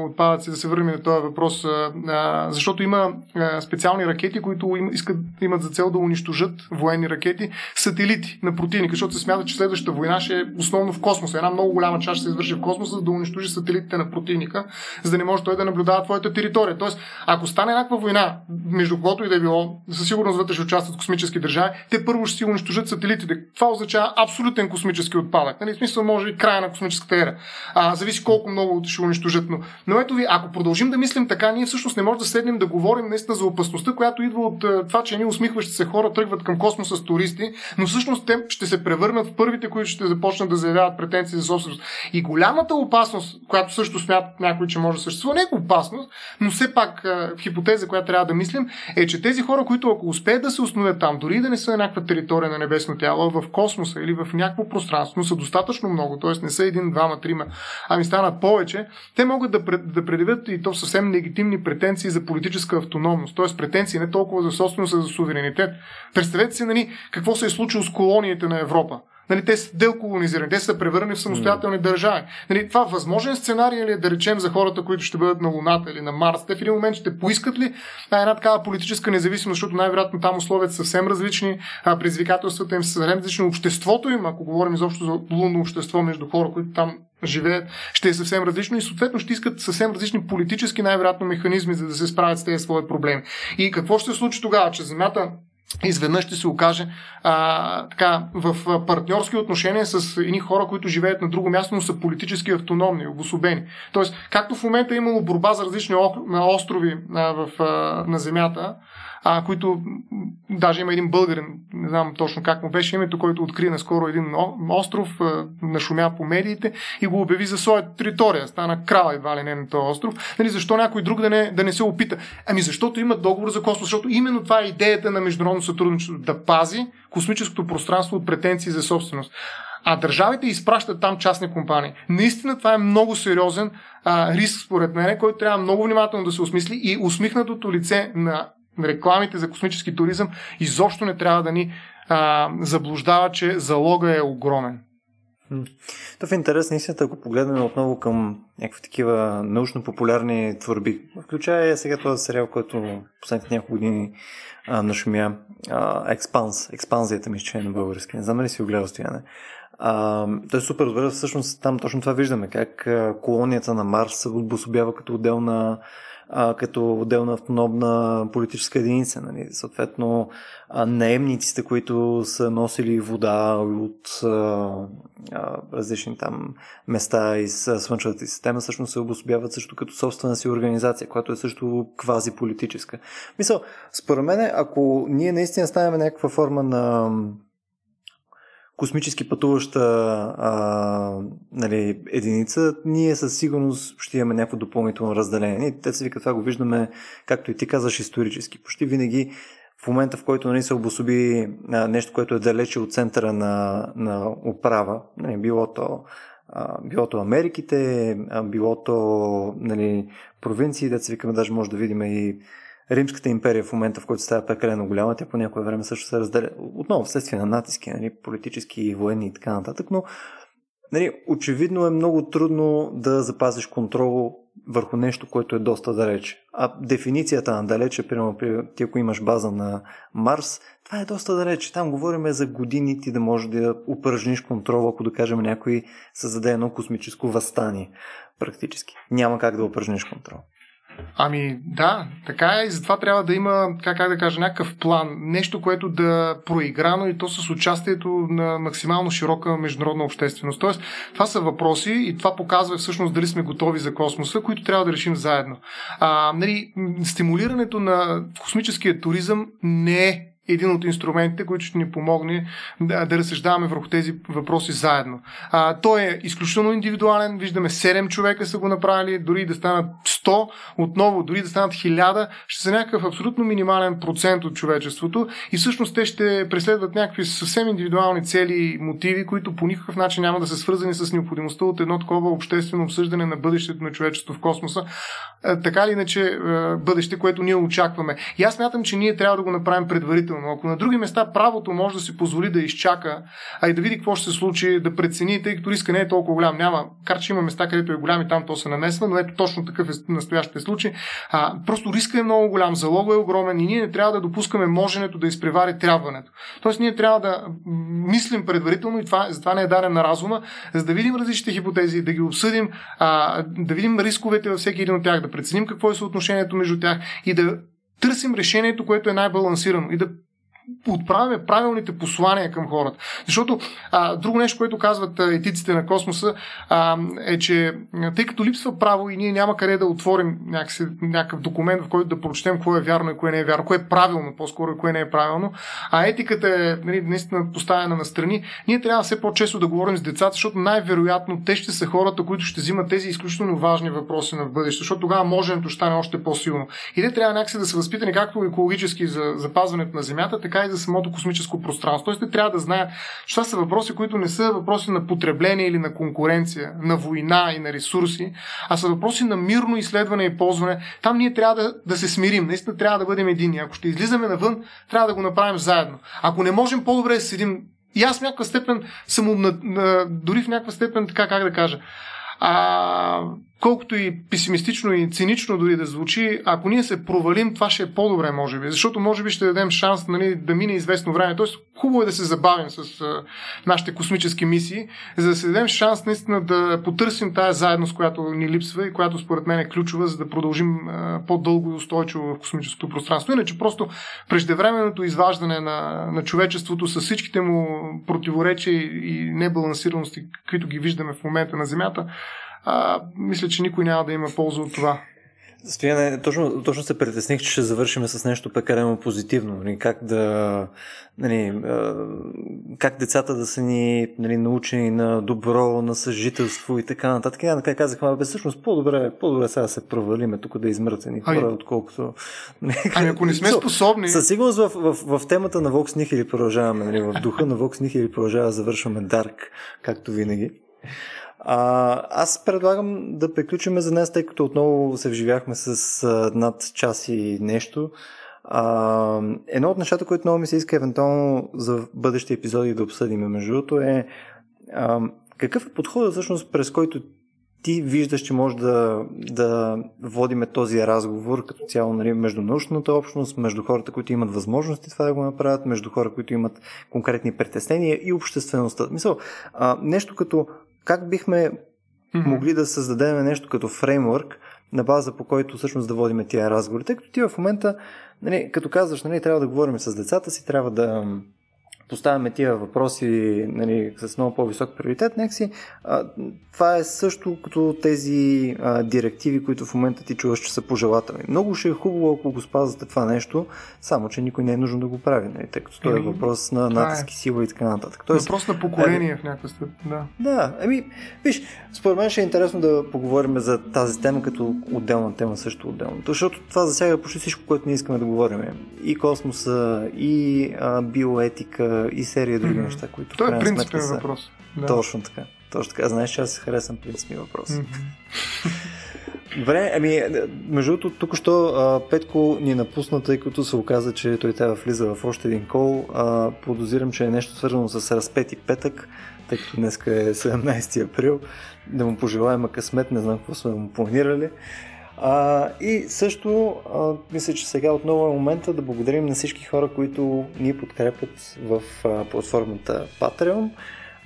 отпадъци, да се върнем на този въпрос, а, а, защото има а, специални ракети, които им, искат, имат за цел да унищожат военни ракети, сателити на противника, защото се смята, че следващата война ще е основно в космоса. Една много голяма част ще се извърши в космоса, за да унищожи сателитите на противника, за да не може той да наблюдава твоята територия. Тоест, ако стане някаква война между когото и да е било, със сигурност вътре ще участват космически държави, те първо ще си унищожат сателитите. Това означава абсолютен космически отпадък. Нали? В смисъл, може би края на космическата ера. А, зависи колко много ще унищожат. Но, но ето ви, ако продължим да мислим така, ние всъщност не можем да седнем да говорим наистина за опасността, която идва от това, че ние усмихващи се хора тръгват към космоса с туристи, но всъщност те ще се превърнат в първите, които ще започнат да заявяват претенции за собственост. И голямата опасност, която също смятат някои, че може да съществува, не е опасност, но все пак в хипотеза, която трябва да мислим, е, че тези хора, които ако успеят да се установят там, дори да не са някаква територия на небесно тяло, в космоса или в някакво пространство, но са достатъчно много, т.е. не са един, двама, трима, ами станат повече, те могат да, да предявят и то съвсем легитимни претенции за политическа автономност, т.е. претенции не толкова за собственост, а за суверенитет. Представете си нали, какво се е случило с колониите на Европа. Нали, те са делколонизирани, те са превърнани в самостоятелни mm. държави. Нали, това възможен сценарий ли е да речем за хората, които ще бъдат на Луната или на Марс? Те в един момент ще поискат ли една такава политическа независимост, защото най-вероятно там условията са съвсем различни, а предизвикателствата им са съвсем различни, обществото им, ако говорим изобщо за лунно общество между хора, които там живеят, ще е съвсем различно и съответно ще искат съвсем различни политически най-вероятно механизми, за да се справят с тези свои проблеми. И какво ще се случи тогава, че Земята изведнъж ще се окаже а, така, в партньорски отношения с едни хора, които живеят на друго място, но са политически автономни, обособени. Тоест, както в момента е имало борба за различни острови а, в, а, на Земята, а, които даже има един българин, не знам точно как му беше името, който откри наскоро един остров, а, нашумя по медиите и го обяви за своя територия. Стана крала едва ли не на този остров. Нали, защо някой друг да не, да не се опита? Ами защото има договор за космос, защото именно това е идеята на международно сътрудничество да пази космическото пространство от претенции за собственост а държавите изпращат там частни компании. Наистина това е много сериозен а, риск, според мен, който трябва много внимателно да се осмисли и усмихнатото лице на рекламите за космически туризъм изобщо не трябва да ни а, заблуждава, че залога е огромен. То в интерес на истината, ако погледнем отново към някакви такива научно-популярни творби, включая сега този сериал, който последните няколко години а, нашумя, а, Експанс, експанзията ми че е на български, не знам ли си го гледал стояне. Той е супер добре, всъщност там точно това виждаме, как колонията на Марс се обособява като отделна а, като отделна автономна политическа единица. Нали. Съответно, а, наемниците, които са носили вода от а, а, различни там места из Слънчевата система, всъщност се обособяват също като собствена си организация, която е също квази политическа. Мисъл, според мен, ако ние наистина ставаме някаква форма на космически пътуваща а, нали, единица, ние със сигурност ще имаме някакво допълнително разделение. те се вика, това го виждаме, както и ти казаш, исторически. Почти винаги в момента, в който нали, се обособи а, нещо, което е далече от центъра на, на управа, нали, било то било то Америките, било то нали, провинции, да се викаме, даже може да видим и Римската империя в момента, в който става прекалено голяма, тя по някое време също се разделя. Отново вследствие на натиски, нали, политически военни и така нататък, но нали, очевидно е много трудно да запазиш контрол върху нещо, което е доста далече. А дефиницията на далече, примерно, ти ако имаш база на Марс, това е доста далече. Там говорим за години ти да можеш да упражниш контрол, ако да кажем някой създаде едно космическо възстание. Практически. Няма как да упражниш контрол. Ами да, така е и затова трябва да има, как, как да кажа, някакъв план. Нещо, което да проиграно и то с участието на максимално широка международна общественост. Тоест, това са въпроси и това показва всъщност дали сме готови за космоса, които трябва да решим заедно. А, нали, стимулирането на космическия туризъм не е един от инструментите, които ще ни помогне да, да разсъждаваме върху тези въпроси заедно. А, той е изключително индивидуален. Виждаме 7 човека са го направили, дори да станат 100, отново дори да станат 1000, ще са някакъв абсолютно минимален процент от човечеството и всъщност те ще преследват някакви съвсем индивидуални цели и мотиви, които по никакъв начин няма да са свързани с необходимостта от едно такова обществено обсъждане на бъдещето на човечеството в космоса. А, така или иначе, бъдеще, което ние очакваме. И аз мятам, че ние трябва да го направим предварително но ако на други места правото може да си позволи да изчака, а и да види какво ще се случи, да прецени, тъй като риска не е толкова голям. Няма, кар че има места, където е голям и там то се намесва, но ето точно такъв е настоящия случай. А, просто риска е много голям, залога е огромен и ние не трябва да допускаме моженето да изпревари трябването. Тоест ние трябва да мислим предварително и това, затова не е дарен на разума, за да видим различните хипотези, да ги обсъдим, а, да видим рисковете във всеки един от тях, да преценим какво е съотношението между тях и да търсим решението, което е най-балансирано и да отправяме правилните послания към хората. Защото а, друго нещо, което казват етиците на космоса, а, е, че тъй като липсва право и ние няма къде да отворим някакъв, някакъв документ, в който да прочетем кое е вярно и кое не е вярно, кое е правилно, по-скоро и кое не е правилно, а етиката е нали, наистина поставена на страни, ние трябва все по-често да говорим с децата, защото най-вероятно те ще са хората, които ще взимат тези изключително важни въпроси на бъдеще, защото тогава моженето ще стане още по-силно. И те трябва някакси да са възпитани както екологически за запазването на Земята, така и за самото космическо пространство. Тоест, те трябва да знаят, че това са въпроси, които не са въпроси на потребление или на конкуренция, на война и на ресурси, а са въпроси на мирно изследване и ползване. Там ние трябва да, да се смирим. Наистина трябва да бъдем едини. Ако ще излизаме навън, трябва да го направим заедно. Ако не можем, по-добре да седим. И аз в някаква степен съм, дори в някаква степен, така как да кажа, А, колкото и песимистично и цинично дори да звучи, ако ние се провалим, това ще е по-добре, може би. Защото може би ще дадем шанс нали, да мине известно време. Тоест, хубаво е да се забавим с а, нашите космически мисии, за да се дадем шанс наистина да потърсим тази заедност, която ни липсва и която според мен е ключова, за да продължим а, по-дълго и устойчиво в космическото пространство. Иначе просто преждевременното изваждане на, на човечеството с всичките му противоречия и небалансираности, които ги виждаме в момента на Земята, а, мисля, че никой няма да има полза от това. Стояне, точно, точно се притесних, че ще завършим с нещо пекарено позитивно. Нали, как да. Нали, как децата да са ни нали, научени на добро, на съжителство и така нататък. Я накрая казахме, бе, всъщност по-добре, по-добре сега да се провалиме тук да измъртени хора, ами, отколкото. Нали, ами ако не сме способни. Със сигурност в, в, в, в темата на Vox Nihili продължаваме, нали, в духа на Vox Nihili продължава завършваме Dark, както винаги. А, аз предлагам да приключим за днес, тъй като отново се вживяхме с а, над час и нещо. А, едно от нещата, които много ми се иска евентуално за бъдещи епизоди да обсъдим, между другото, е а, какъв е подходът всъщност през който ти виждаш, че може да, да водиме този разговор като цяло нали, между научната общност, между хората, които имат възможности това да го направят, между хора, които имат конкретни притеснения и обществеността. Мисъл, а, нещо като как бихме mm-hmm. могли да създадем нещо като фреймворк, на база по който всъщност да водим тия разговори. Тъй като ти в момента, нали, като казваш, нали, трябва да говорим с децата си, трябва да поставяме тия въпроси нали, с много по-висок приоритет, някакси, а, това е също като тези а, директиви, които в момента ти чуваш, че са пожелателни. Много ще е хубаво, ако го спазвате това нещо, само, че никой не е нужно да го прави, нали, тъй като това е въпрос на натиск и сила и така нататък. Тоест, въпрос на поколение е, в някакъв степен, да. Да, ами, виж, според мен ще е интересно да поговорим за тази тема като отделна тема също отделно, защото това засяга почти всичко, което ние искаме да говорим. И космоса, и а, биоетика, и серия други mm-hmm. неща, които Той е принципен са... въпрос. Да. Точно така. Точно така. Знаеш, че аз харесвам принципни въпроси. Mm-hmm. <laughs> Добре, ами, между другото, тук що Петко ни напусна, тъй като се оказа, че той трябва влиза в още един кол. А, подозирам, че е нещо свързано с разпети петък, тъй като днес е 17 април. Да му пожелаем късмет, не знам какво сме му планирали. А, и също, а, мисля, че сега отново е момента да благодарим на всички хора, които ни подкрепят в а, платформата Patreon.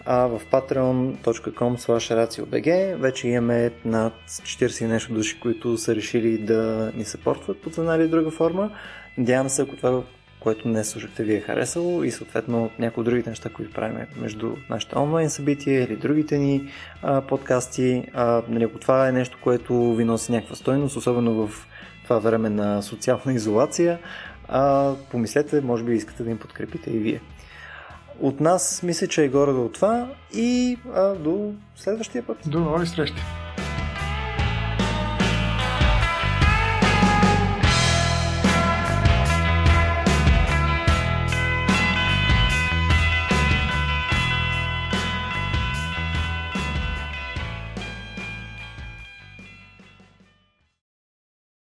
А в patreon.com slash вече имаме над 40 нещо души, които са решили да ни съпортват под една или друга форма. Надявам се, ако това което не слушахте ви е харесало и съответно някои от другите неща, които правим между нашите онлайн събития или другите ни а, подкасти. А, нали, ако това е нещо, което ви носи някаква стойност, особено в това време на социална изолация, а, помислете, може би искате да им подкрепите и вие. От нас мисля, че е горе до това и а, до следващия път. До нови срещи!